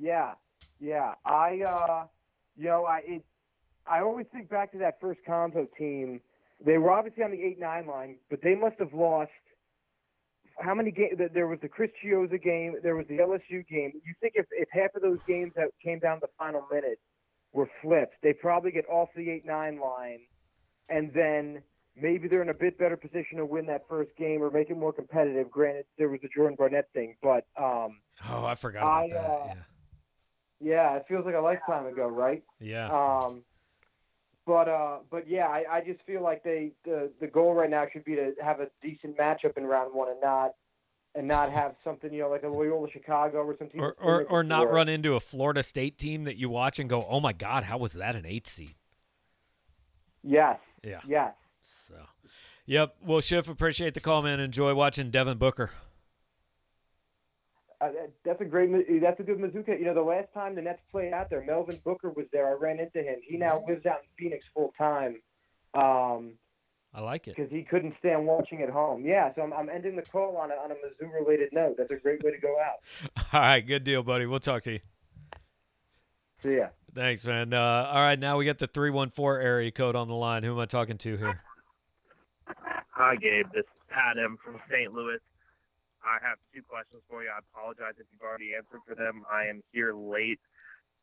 Yeah, yeah. I, uh, you know, I it, I always think back to that first Cuonzo team. They were obviously on the eight nine line, but they must have lost. How many games? There was the Chris Chiozza game. There was the LSU game. You think if, if half of those games that came down to the final minute were flipped, they probably get off the eight nine line, and then maybe they're in a bit better position to win that first game or make it more competitive. Granted, there was the Jordan Barnett thing, but um, Oh, I forgot I, about that. uh, yeah, it feels like a lifetime ago, right? Yeah. Um, but uh, but yeah, I, I just feel like they the the goal right now should be to have a decent matchup in round one and not and not have something you know like a Loyola Chicago or something. or or, or not run into a Florida State team that you watch and go, "Oh my God, how was that an eight seed?" Yes. Yeah. Yes. So, yep. Well, Schiff, appreciate the call, man. Enjoy watching Devin Booker. Uh, that- that's a great. That's a good Mizuka. You know, the last time the Nets played out there, Melvin Booker was there. I ran into him. He now lives out in Phoenix full time. Um, I like it. because he couldn't stand watching at home. Yeah, so I'm, I'm ending the call on a, on a Mizzou related note. That's a great way to go out. All right, good deal, buddy. We'll talk to you. See ya. Thanks, man. Uh, all right, now we got the three one four area code on the line. Who am I talking to here? Hi, Gabe. This is Pat M from St. Louis. I have two questions for you. I apologize if you've already answered for them. I am here late.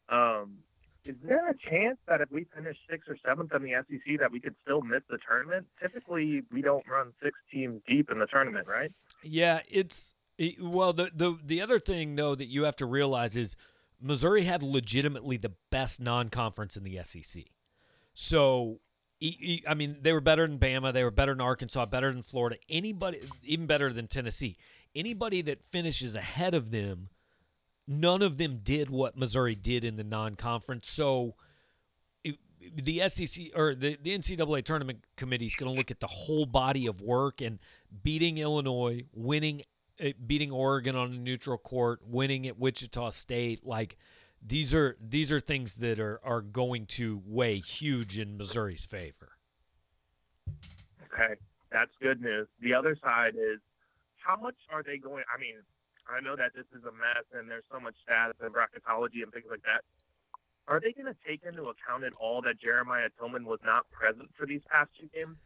Um, is there a chance that if we finish sixth or seventh in the SEC that we could still miss the tournament? Typically, we don't run six teams deep in the tournament, right? Yeah, it's well the the the other thing though that you have to realize is Missouri had legitimately the best non-conference in the SEC. So I mean, they were better than Bama, they were better than Arkansas, better than Florida, anybody even better than Tennessee. Anybody that finishes ahead of them, none of them did what Missouri did in the non-conference. So the SEC or the, the NCAA tournament committee is going to look at the whole body of work and beating Illinois, winning, uh, beating Oregon on a neutral court, winning at Wichita State. Like these are these are things that are are going to weigh huge in Missouri's favor. Okay, that's good news. The other side is how much are they going? I mean, I know that this is a mess and there's so much stats and bracketology and things like that. Are they going to take into account at all that Jeremiah Tilmon was not present for these past two games?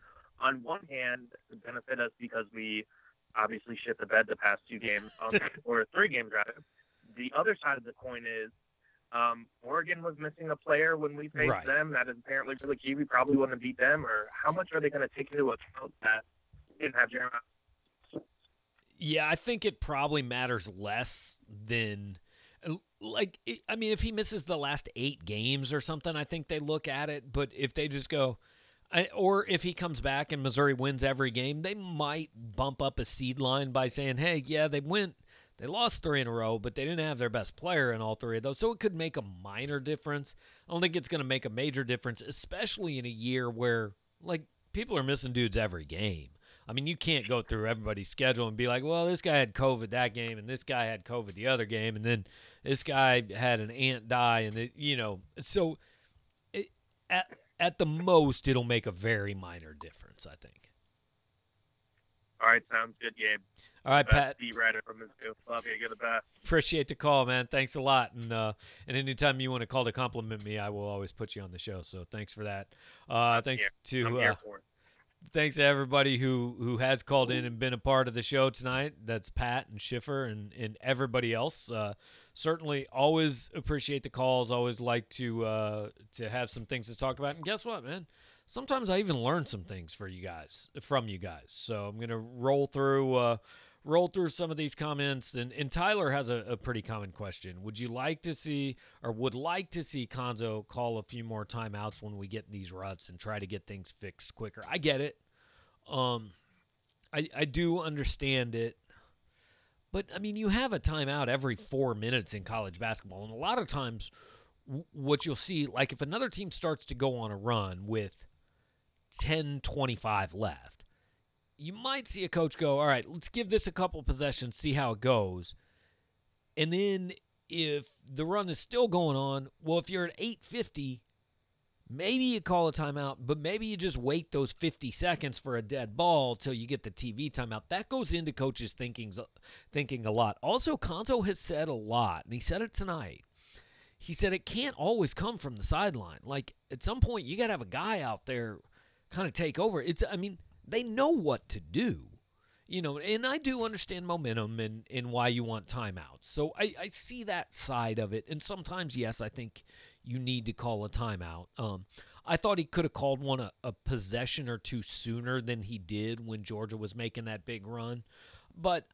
On one hand, it benefit us because we obviously shit the bed the past two games, um, or three games rather. The other side of the coin is um, Oregon was missing a player when we faced Right. them. That is apparently really key. We probably wouldn't have beat them. Or how much are they going to take into account that didn't have Jeremiah? Yeah, I think it probably matters less than like I mean if he misses the last 8 games or something, I think they look at it, but if they just go I, or if he comes back and Missouri wins every game, they might bump up a seed line by saying, "Hey, yeah, they went they lost 3 in a row, but they didn't have their best player in all three of those." So it could make a minor difference. I don't think it's going to make a major difference, especially in a year where like people are missing dudes every game. I mean, you can't go through everybody's schedule and be like, well, this guy had COVID that game, and this guy had COVID the other game, and then this guy had an aunt die, and you know, so it, at at the most, it'll make a very minor difference, I think. All right, sounds good, Gabe. All right, Best Pat. Beat writer from Mizzou. Love you. You're the best. Appreciate the call, man. Thanks a lot, and uh, and anytime you want to call to compliment me, I will always put you on the show. So thanks for that. Uh, thanks here. To uh, thanks to everybody who who has called in and been a part of the show tonight. That's Pat and Schiffer and and everybody else. Uh, certainly, always appreciate the calls. Always like to uh, to have some things to talk about. And guess what, man? Sometimes I even learn some things for you guys from you guys. So I'm gonna roll through. Uh, roll through some of these comments. And, and tyler has a, a pretty common question. Would you like to see or would like to see Cuonzo call a few more timeouts when we get these ruts and try to get things fixed quicker? I get it. Um i i do understand it. But i mean you have a timeout every four minutes in college basketball. And a lot of times what you'll see like if another team starts to go on a run with 10 25 left you might see a coach go, all right, let's give this a couple possessions, see how it goes. And then if the run is still going on, well, if you're at 850, maybe you call a timeout, but maybe you just wait those 50 seconds for a dead ball till you get the TV timeout. That goes into coaches' thinking, thinking a lot. Also, Cuonzo has said a lot, and he said it tonight. He said it can't always come from the sideline. Like at some point, you got to have a guy out there kind of take over. It's, I mean, they know what to do you know and i do understand momentum and, and why you want timeouts. So I, I see that side of it and sometimes yes i think you need to call a timeout. Um, i thought he could have called one a, a possession or two sooner than he did when georgia was making that big run. But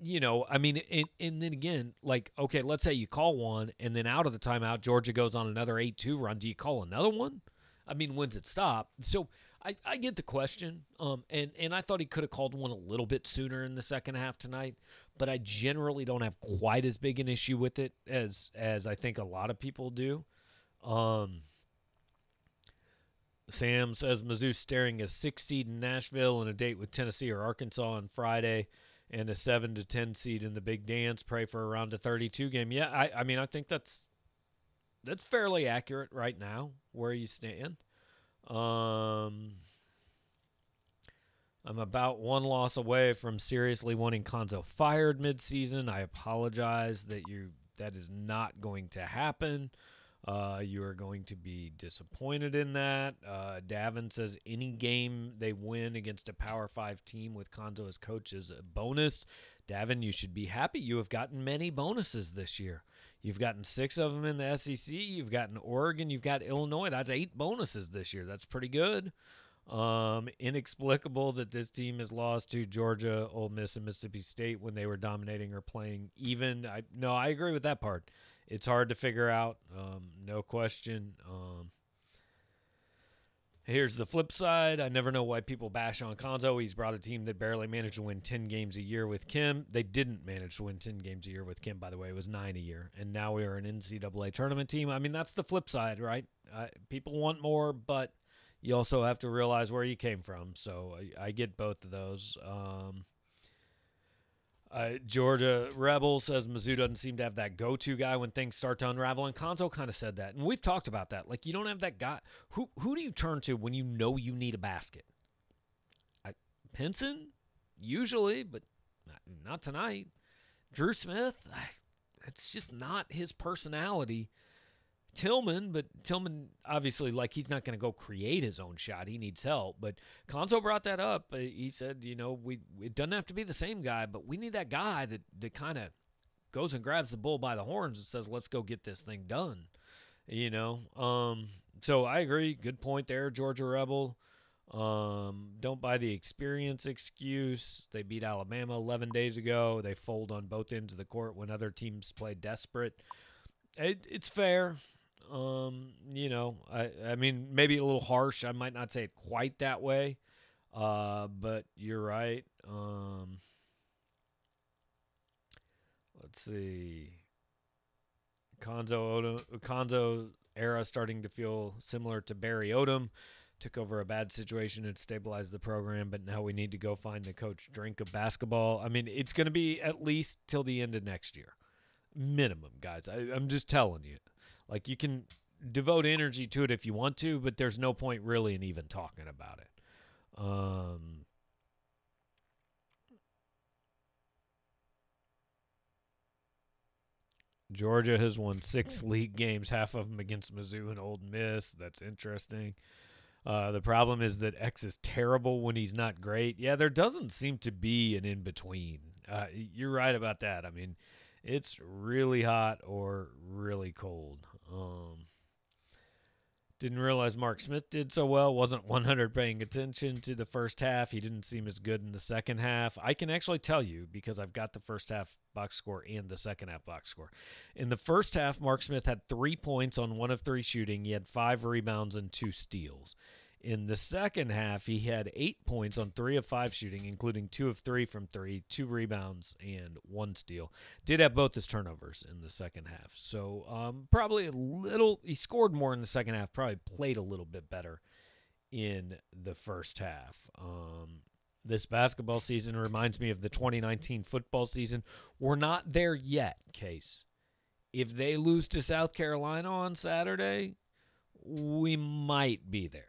you know i mean and, and then again like okay let's say you call one and then out of the timeout georgia goes on another 8-2 run. Do you call another one I mean, when's it stop? So I, I get the question, um, and and I thought he could have called one a little bit sooner in the second half tonight, but I generally don't have quite as big an issue with it as as I think a lot of people do. Um, Sam says Mizzou staring a six seed in Nashville and a date with Tennessee or Arkansas on Friday, and a seven to ten seed in the Big Dance. Pray for around a thirty two game. Yeah, I I mean I think that's that's fairly accurate right now where you stand. Um, I'm about one loss away from seriously wanting Cuonzo fired midseason. I apologize that you that is not going to happen. Uh, you are going to be disappointed in that. Uh, Davin says any game they win against a Power Five team with Cuonzo as coach is a bonus. Davin, you should be happy. You have gotten many bonuses this year. You've gotten six of them in the SEC. You've gotten Oregon. You've got Illinois. That's eight bonuses this year. That's pretty good. Um, inexplicable that this team has lost to Georgia, Ole Miss, and Mississippi State when they were dominating or playing even. I no, I agree with that part. It's hard to figure out, um, no question. Um, here's the flip side. I never know why people bash on Cuonzo. He's brought a team that barely managed to win 10 games a year with Kim. They didn't manage to win 10 games a year with Kim, by the way. It was nine a year. And now we are an NCAA tournament team. I mean, that's the flip side, right? Uh, people want more, but you also have to realize where you came from. So I, I get both of those. Um, uh, Georgia Rebel says Mizzou doesn't seem to have that go-to guy when things start to unravel, and Cuonzo kind of said that, and we've talked about that. Like you don't have that guy. Who who do you turn to when you know you need a basket? I, Pinson, usually, but not, not tonight. Drew Smith, I, it's just not his personality. Tilmon, but Tilmon obviously like he's not going to go create his own shot. He needs help. But Cuonzo brought that up. He said, you know, we it doesn't have to be the same guy, but we need that guy that that kind of goes and grabs the bull by the horns and says, "Let's go get this thing done." You know, um, so I agree. Good point there, Georgia Rebel. Um, don't buy the experience excuse. They beat Alabama 11 days ago. They fold on both ends of the court when other teams play desperate. It, it's fair. Um, you know, I I mean maybe a little harsh. I might not say it quite that way. Uh, but you're right. Um, let's see. Cuonzo Odom, Cuonzo era starting to feel similar to Barry Odom. Took over a bad situation and stabilized the program, but now we need to go find the coach drink of basketball. I mean, it's going to be at least till the end of next year, minimum, guys. I, I'm just telling you. Like you can devote energy to it if you want to, but there's no point really in even talking about it. Um, Georgia has won six league games, half of them against Mizzou and Ole Miss. That's interesting. Uh, the problem is that X is terrible when he's not great. Yeah, there doesn't seem to be an in between. Uh, you're right about that. I mean, it's really hot or really cold. Um, didn't realize Mark Smith did so well. Wasn't 100 paying attention to the first half. He didn't seem as good in the second half. I can actually tell you because I've got the first half box score and the second half box score. In the first half, Mark Smith had three points on one of three shooting. He had five rebounds and two steals. In the second half, he had eight points on three of five shooting, including two of three from three, two rebounds, and one steal. Did have both his turnovers in the second half. So um, probably a little, he scored more in the second half, probably played a little bit better in the first half. Um, this basketball season reminds me of the 2019 football season. We're not there yet, Case. If they lose to South Carolina on Saturday, we might be there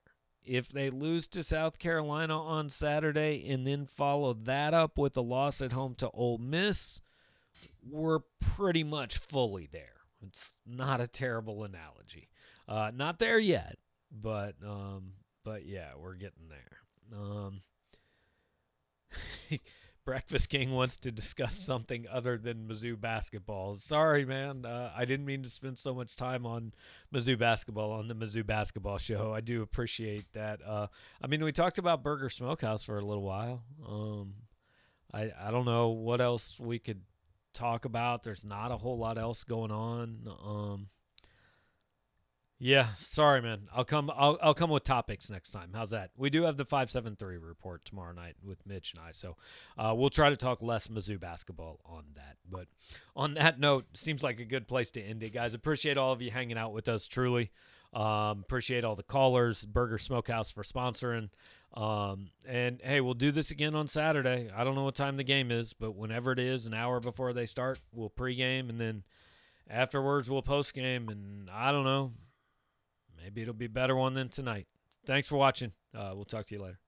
if they lose to South Carolina on Saturday and then follow that up with a loss at home to Ole Miss, we're pretty much fully there. It's not a terrible analogy. Uh, not there yet, but um, but yeah, we're getting there. Um, Breakfast King wants to discuss something other than Mizzou basketball. Sorry, man. Uh, I didn't mean to spend so much time on Mizzou basketball on the Mizzou basketball show. I do appreciate that. Uh, I mean, we talked about Burger Smokehouse for a little while. Um, I I don't know what else we could talk about. There's not a whole lot else going on. Um, Yeah, sorry, man. I'll come. I'll I'll come with topics next time. How's that? We do have the five seven three report tomorrow night with Mitch and I, so uh, we'll try to talk less Mizzou basketball on that. But on that note, seems like a good place to end it, guys. Appreciate all of you hanging out with us. Truly, um, appreciate all the callers. Burger Smokehouse for sponsoring. Um, and hey, we'll do this again on Saturday. I don't know what time the game is, but whenever it is, an hour before they start, we'll pregame and then afterwards we'll postgame. And I don't know maybe it'll be a better one than tonight. Thanks for watching. Uh, we'll talk to you later.